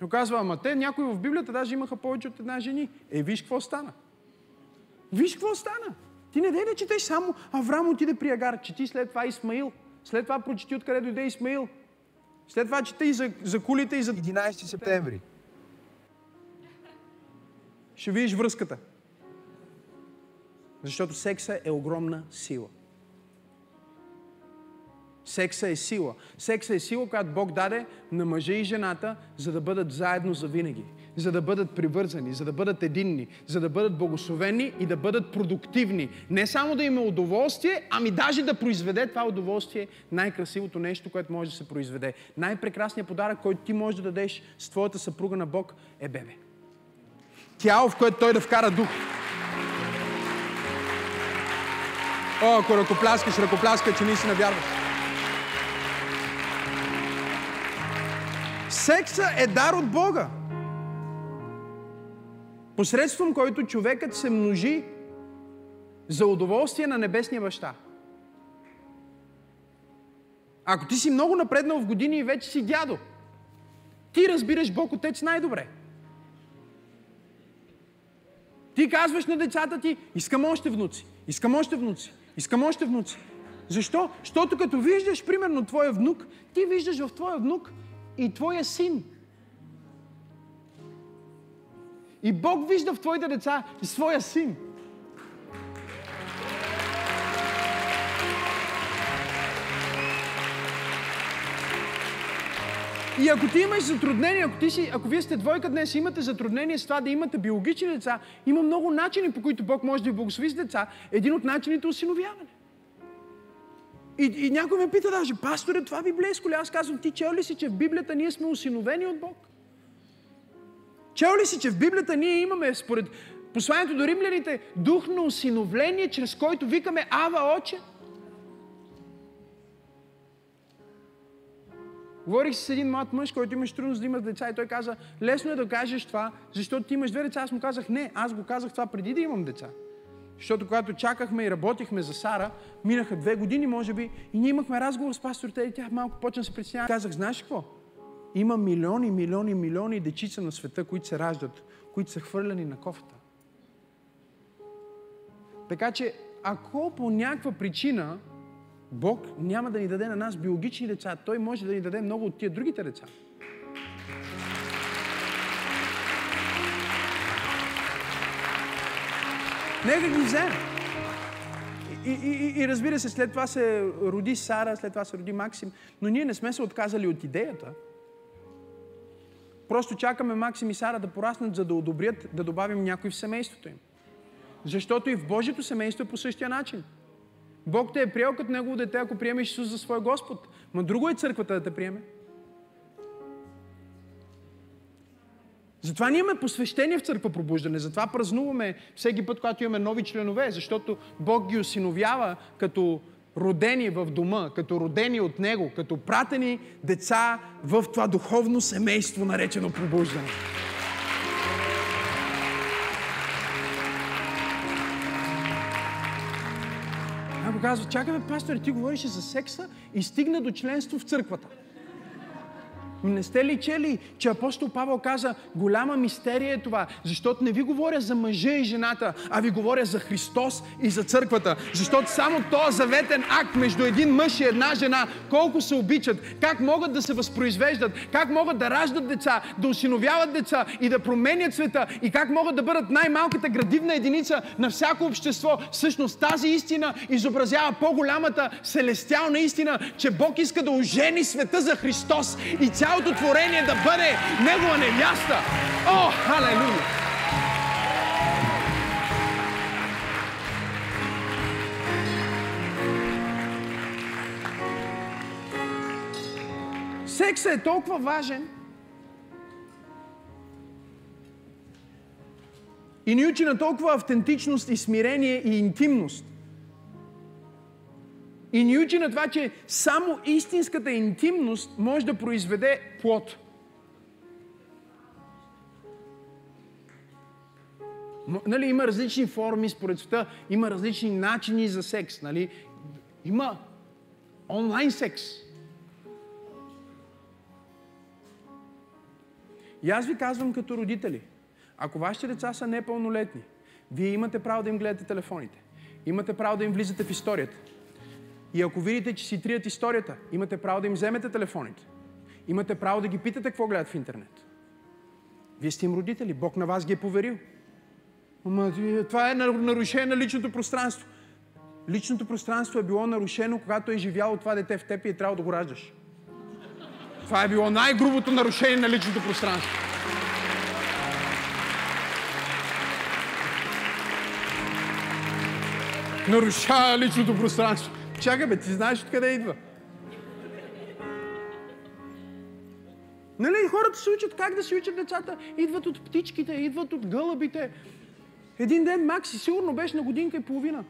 Но казва, ама те, някои в Библията даже имаха повече от една жени. Е, виж какво стана. Виж какво стана. Ти не дай да четеш само Авраам отиде при Агар, чети след това Исмаил. След това прочети откъде дойде Исмаил. След това чета и за, за кулите и за... 11 септември. Ще видиш връзката. Защото секса е огромна сила. Секса е сила. Секса е сила, която Бог даде на мъжа и жената, за да бъдат заедно за винаги. За да бъдат привързани, за да бъдат единни, за да бъдат благословени и да бъдат продуктивни. Не само да има удоволствие, ами даже да произведе това удоволствие най-красивото нещо, което може да се произведе. Най-прекрасният подарък, който ти можеш да дадеш с твоята съпруга на Бог е бебе. Тяло, в което той да вкара дух. О, ако ръкопляскаш, ръкопляска, че наистина вярваш. Секса е дар от Бога. Посредством който човекът се множи за удоволствие на небесния баща. Ако ти си много напреднал в години и вече си дядо, ти разбираш Бог Отец най-добре. Ти казваш на децата ти, искам още внуци, искам още внуци, искам още внуци. Защо? Защото като виждаш, примерно, твоя внук, ти виждаш в твоя внук и твоя син. И Бог вижда в твоите деца своя син. И ако ти имаш затруднения, ако, ти си, ако вие сте двойка днес и имате затруднения с това да имате биологични деца, има много начини, по които Бог може да ви благослови с деца. Един от начините е осиновяване. И, и някой ме пита даже, пасторе, това библейско ли? Аз казвам, ти чел ли си, че в Библията ние сме осиновени от Бог? Чел ли си, че в Библията ние имаме, според посланието до римляните, дух на осиновление, чрез който викаме Ава Оче? Говорих с един млад мъж, който имаш трудност да има деца и той каза, лесно е да кажеш това, защото ти имаш две деца. Аз му казах, не, аз го казах това преди да имам деца. Защото когато чакахме и работихме за Сара, минаха две години, може би, и ние имахме разговор с пасторите и тя малко почна да се притеснява. Казах, знаеш какво? Има милиони, милиони, милиони дечица на света, които се раждат, които са хвърляни на кофта. Така че, ако по някаква причина Бог няма да ни даде на нас биологични деца, Той може да ни даде много от тия другите деца. Нека ги вземе. И, и, и, разбира се, след това се роди Сара, след това се роди Максим, но ние не сме се отказали от идеята. Просто чакаме Максим и Сара да пораснат, за да одобрят да добавим някой в семейството им. Защото и в Божието семейство е по същия начин. Бог те е приел като Негово дете, ако приемеш Исус за свой Господ. Ма друго е църквата да те приеме. Затова ние имаме посвещение в църква пробуждане. Затова празнуваме всеки път, когато имаме нови членове, защото Бог ги осиновява като родени в дома, като родени от Него, като пратени деца в това духовно семейство, наречено пробуждане. Някой казва, чакай бе, пастор, ти говориш за секса и стигна до членство в църквата. Не сте ли чели, че апостол Павел каза, голяма мистерия е това, защото не ви говоря за мъжа и жената, а ви говоря за Христос и за църквата. Защото само този заветен акт между един мъж и една жена, колко се обичат, как могат да се възпроизвеждат, как могат да раждат деца, да осиновяват деца и да променят света и как могат да бъдат най-малката градивна единица на всяко общество. Всъщност тази истина изобразява по-голямата селестиална истина, че Бог иска да ожени света за Христос и цял цялото творение да бъде Негова невяста. О, халелуя! Сексът е толкова важен и ни учи на толкова автентичност и смирение и интимност – и ни учи на това, че само истинската интимност може да произведе плод. Нали, има различни форми според света, има различни начини за секс. Нали? Има онлайн секс. И аз ви казвам като родители, ако вашите деца са непълнолетни, вие имате право да им гледате телефоните. Имате право да им влизате в историята. И ако видите, че си трият историята, имате право да им вземете телефоните. Имате право да ги питате какво гледат в интернет. Вие сте им родители. Бог на вас ги е поверил. Ама, това е нарушение на личното пространство. Личното пространство е било нарушено, когато е живяло това дете в теб и е трябвало да го раждаш. Това е било най-грубото нарушение на личното пространство. Нарушава личното пространство. Чакай бе, ти знаеш откъде идва. Нали, хората се учат как да се учат децата. Идват от птичките, идват от гълъбите. Един ден Макси сигурно беше на годинка и половина.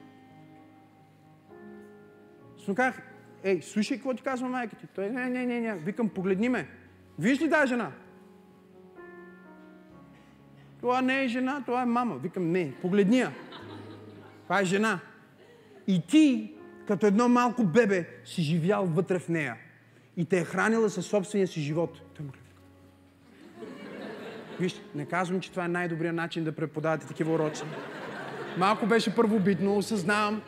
С казах, ей, слушай какво ти казва майка ти. Той, не, не, не, не. Викам, погледни ме. Виж ли тази жена? Това не е жена, това е мама. Викам, не, погледни я. Това е жена. И ти като едно малко бебе, си живял вътре в нея и те е хранила със собствения си живот. Виж, не казвам, че това е най-добрият начин да преподавате такива уроци. Малко беше първобитно, осъзнавам.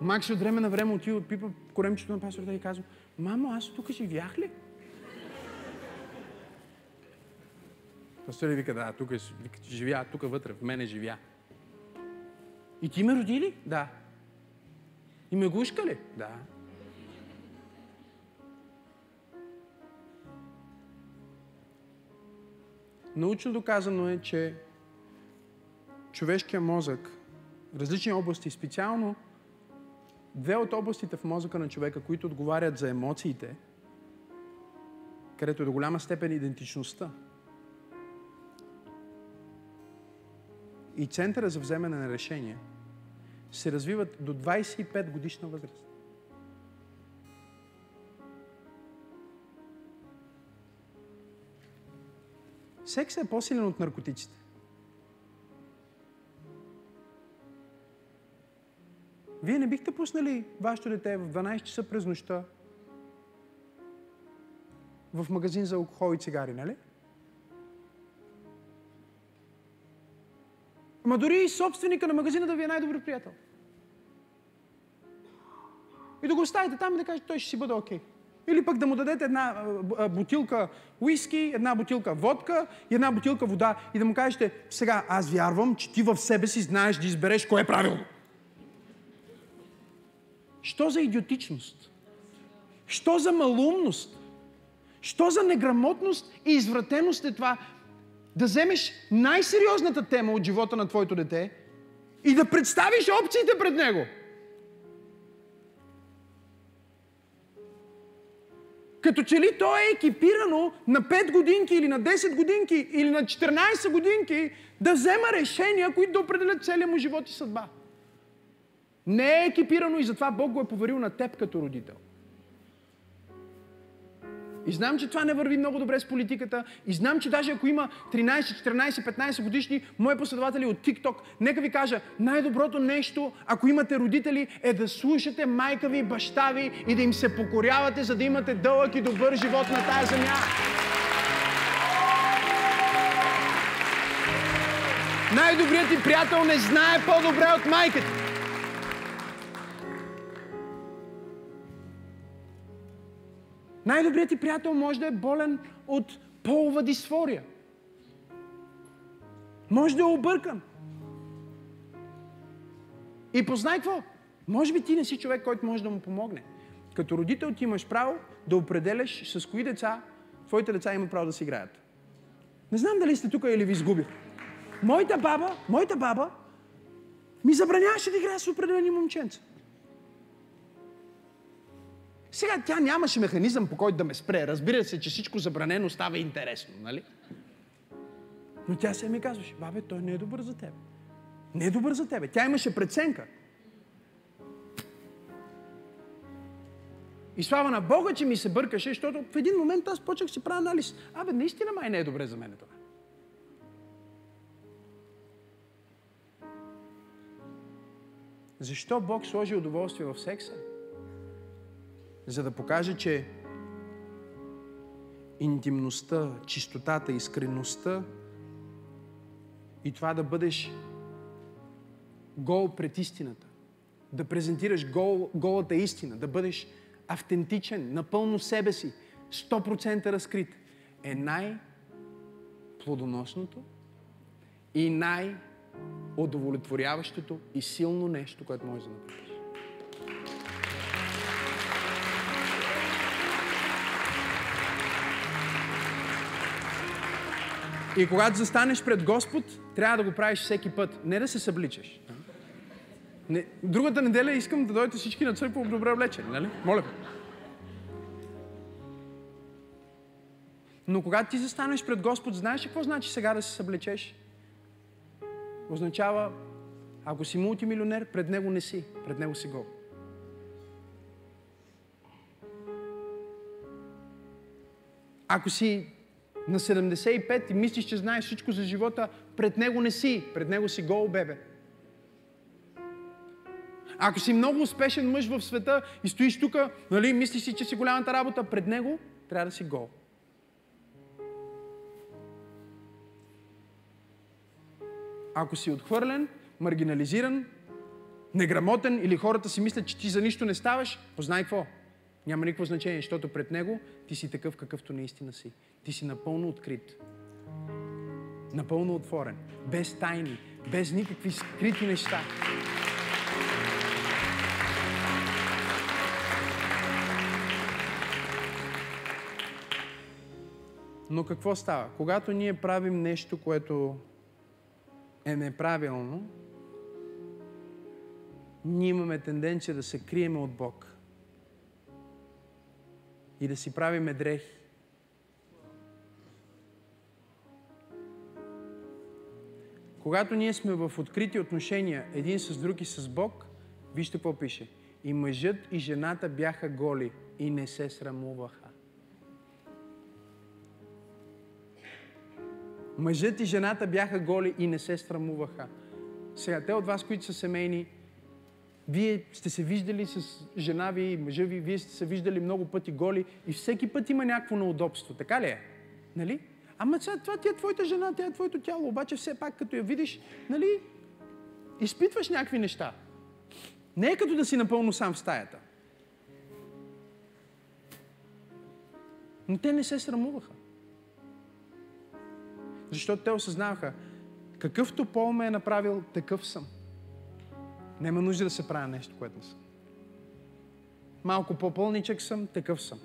Макси от време на време отива, пипа коремчето на пастора и казва, мамо, аз тук живях ли? Пастор вика, да, тук е, живя, тук вътре, в мене живя. И ти ме роди ли? Да. И ме гушка ли? Да. Научно доказано е, че човешкият мозък, различни области, специално две от областите в мозъка на човека, които отговарят за емоциите, където е до голяма степен идентичността, и центъра за вземане на решения се развиват до 25 годишна възраст. Секс е по-силен от наркотиците. Вие не бихте пуснали вашето дете в 12 часа през нощта в магазин за алкохол и цигари, нали? Ама дори и собственика на магазина да ви е най-добър приятел. И да го оставите там и да кажете, той ще си бъде окей. Okay. Или пък да му дадете една бутилка уиски, една бутилка водка и една бутилка вода и да му кажете, сега аз вярвам, че ти в себе си знаеш да избереш кое е правилно. Що за идиотичност? Що за малумност? Що за неграмотност и извратеност е това да вземеш най-сериозната тема от живота на твоето дете и да представиш опциите пред него. Като че ли то е екипирано на 5 годинки или на 10 годинки или на 14 годинки да взема решения, които да определят целия му живот и съдба. Не е екипирано и затова Бог го е поверил на теб като родител. И знам, че това не върви много добре с политиката. И знам, че даже ако има 13, 14, 15 годишни мои последователи от TikTok, нека ви кажа, най-доброто нещо, ако имате родители, е да слушате майка ви, баща ви и да им се покорявате, за да имате дълъг и добър живот на тази земя. Най-добрият ти приятел не знае по-добре от майката. Най-добрият ти приятел може да е болен от полова дисфория. Може да е объркан. И познай какво? Може би ти не си човек, който може да му помогне. Като родител ти имаш право да определяш с кои деца твоите деца имат право да си играят. Не знам дали сте тук или ви изгубих. Моята баба, моята баба ми забраняваше да играя с определени момченца. Сега тя нямаше механизъм по който да ме спре. Разбира се, че всичко забранено става интересно, нали? Но тя се ми казваше, бабе, той не е добър за теб. Не е добър за тебе. Тя имаше преценка. И слава на Бога, че ми се бъркаше, защото в един момент аз почнах си правя анализ. Абе, наистина май не е добре за мен това. Защо Бог сложи удоволствие в секса? За да покаже, че интимността, чистотата, искреността и това да бъдеш гол пред истината, да презентираш гол, голата истина, да бъдеш автентичен, напълно себе си, 100% разкрит, е най-плодоносното и най-удовлетворяващото и силно нещо, което може да направиш. И когато застанеш пред Господ, трябва да го правиш всеки път. Не да се събличаш. Не, другата неделя искам да дойдете всички на църква добре облечени, нали? Моля ви. Но когато ти застанеш пред Господ, знаеш ли какво значи сега да се съблечеш? Означава, ако си мултимилионер, пред Него не си, пред Него си гол. Ако си на 75 и мислиш, че знаеш всичко за живота, пред Него не си, пред Него си гол, бебе. Ако си много успешен мъж в света и стоиш тук, нали, мислиш си, че си голямата работа, пред Него трябва да си гол. Ако си отхвърлен, маргинализиран, неграмотен или хората си мислят, че ти за нищо не ставаш, познай какво. Няма никакво значение, защото пред Него ти си такъв, какъвто наистина си. Ти си напълно открит. Напълно отворен. Без тайни. Без никакви скрити неща. Но какво става? Когато ние правим нещо, което е неправилно, ние имаме тенденция да се криеме от Бог и да си правиме дрехи. Когато ние сме в открити отношения един с друг и с Бог, вижте какво пише. И мъжът и жената бяха голи и не се срамуваха. Мъжът и жената бяха голи и не се срамуваха. Сега, те от вас, които са семейни, вие сте се виждали с жена ви и мъжа ви, вие сте се виждали много пъти голи и всеки път има някакво неудобство. Така ли е? Нали? Ама сега това ти е твоята жена, тя е твоето тяло. Обаче все пак, като я видиш, нали, изпитваш някакви неща. Не е като да си напълно сам в стаята. Но те не се срамуваха. Защото те осъзнаваха, какъвто пол ме е направил, такъв съм. Няма нужда да се правя нещо, което не съм. Малко по-пълничък съм, такъв съм.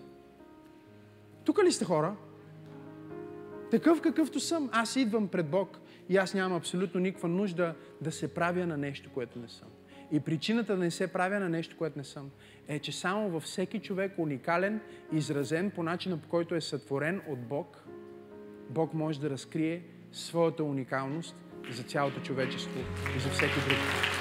Тук ли сте хора? Такъв какъвто съм, аз идвам пред Бог и аз нямам абсолютно никаква нужда да се правя на нещо, което не съм. И причината да не се правя на нещо, което не съм, е, че само във всеки човек уникален, изразен по начина, по който е сътворен от Бог, Бог може да разкрие своята уникалност за цялото човечество и за всеки друг.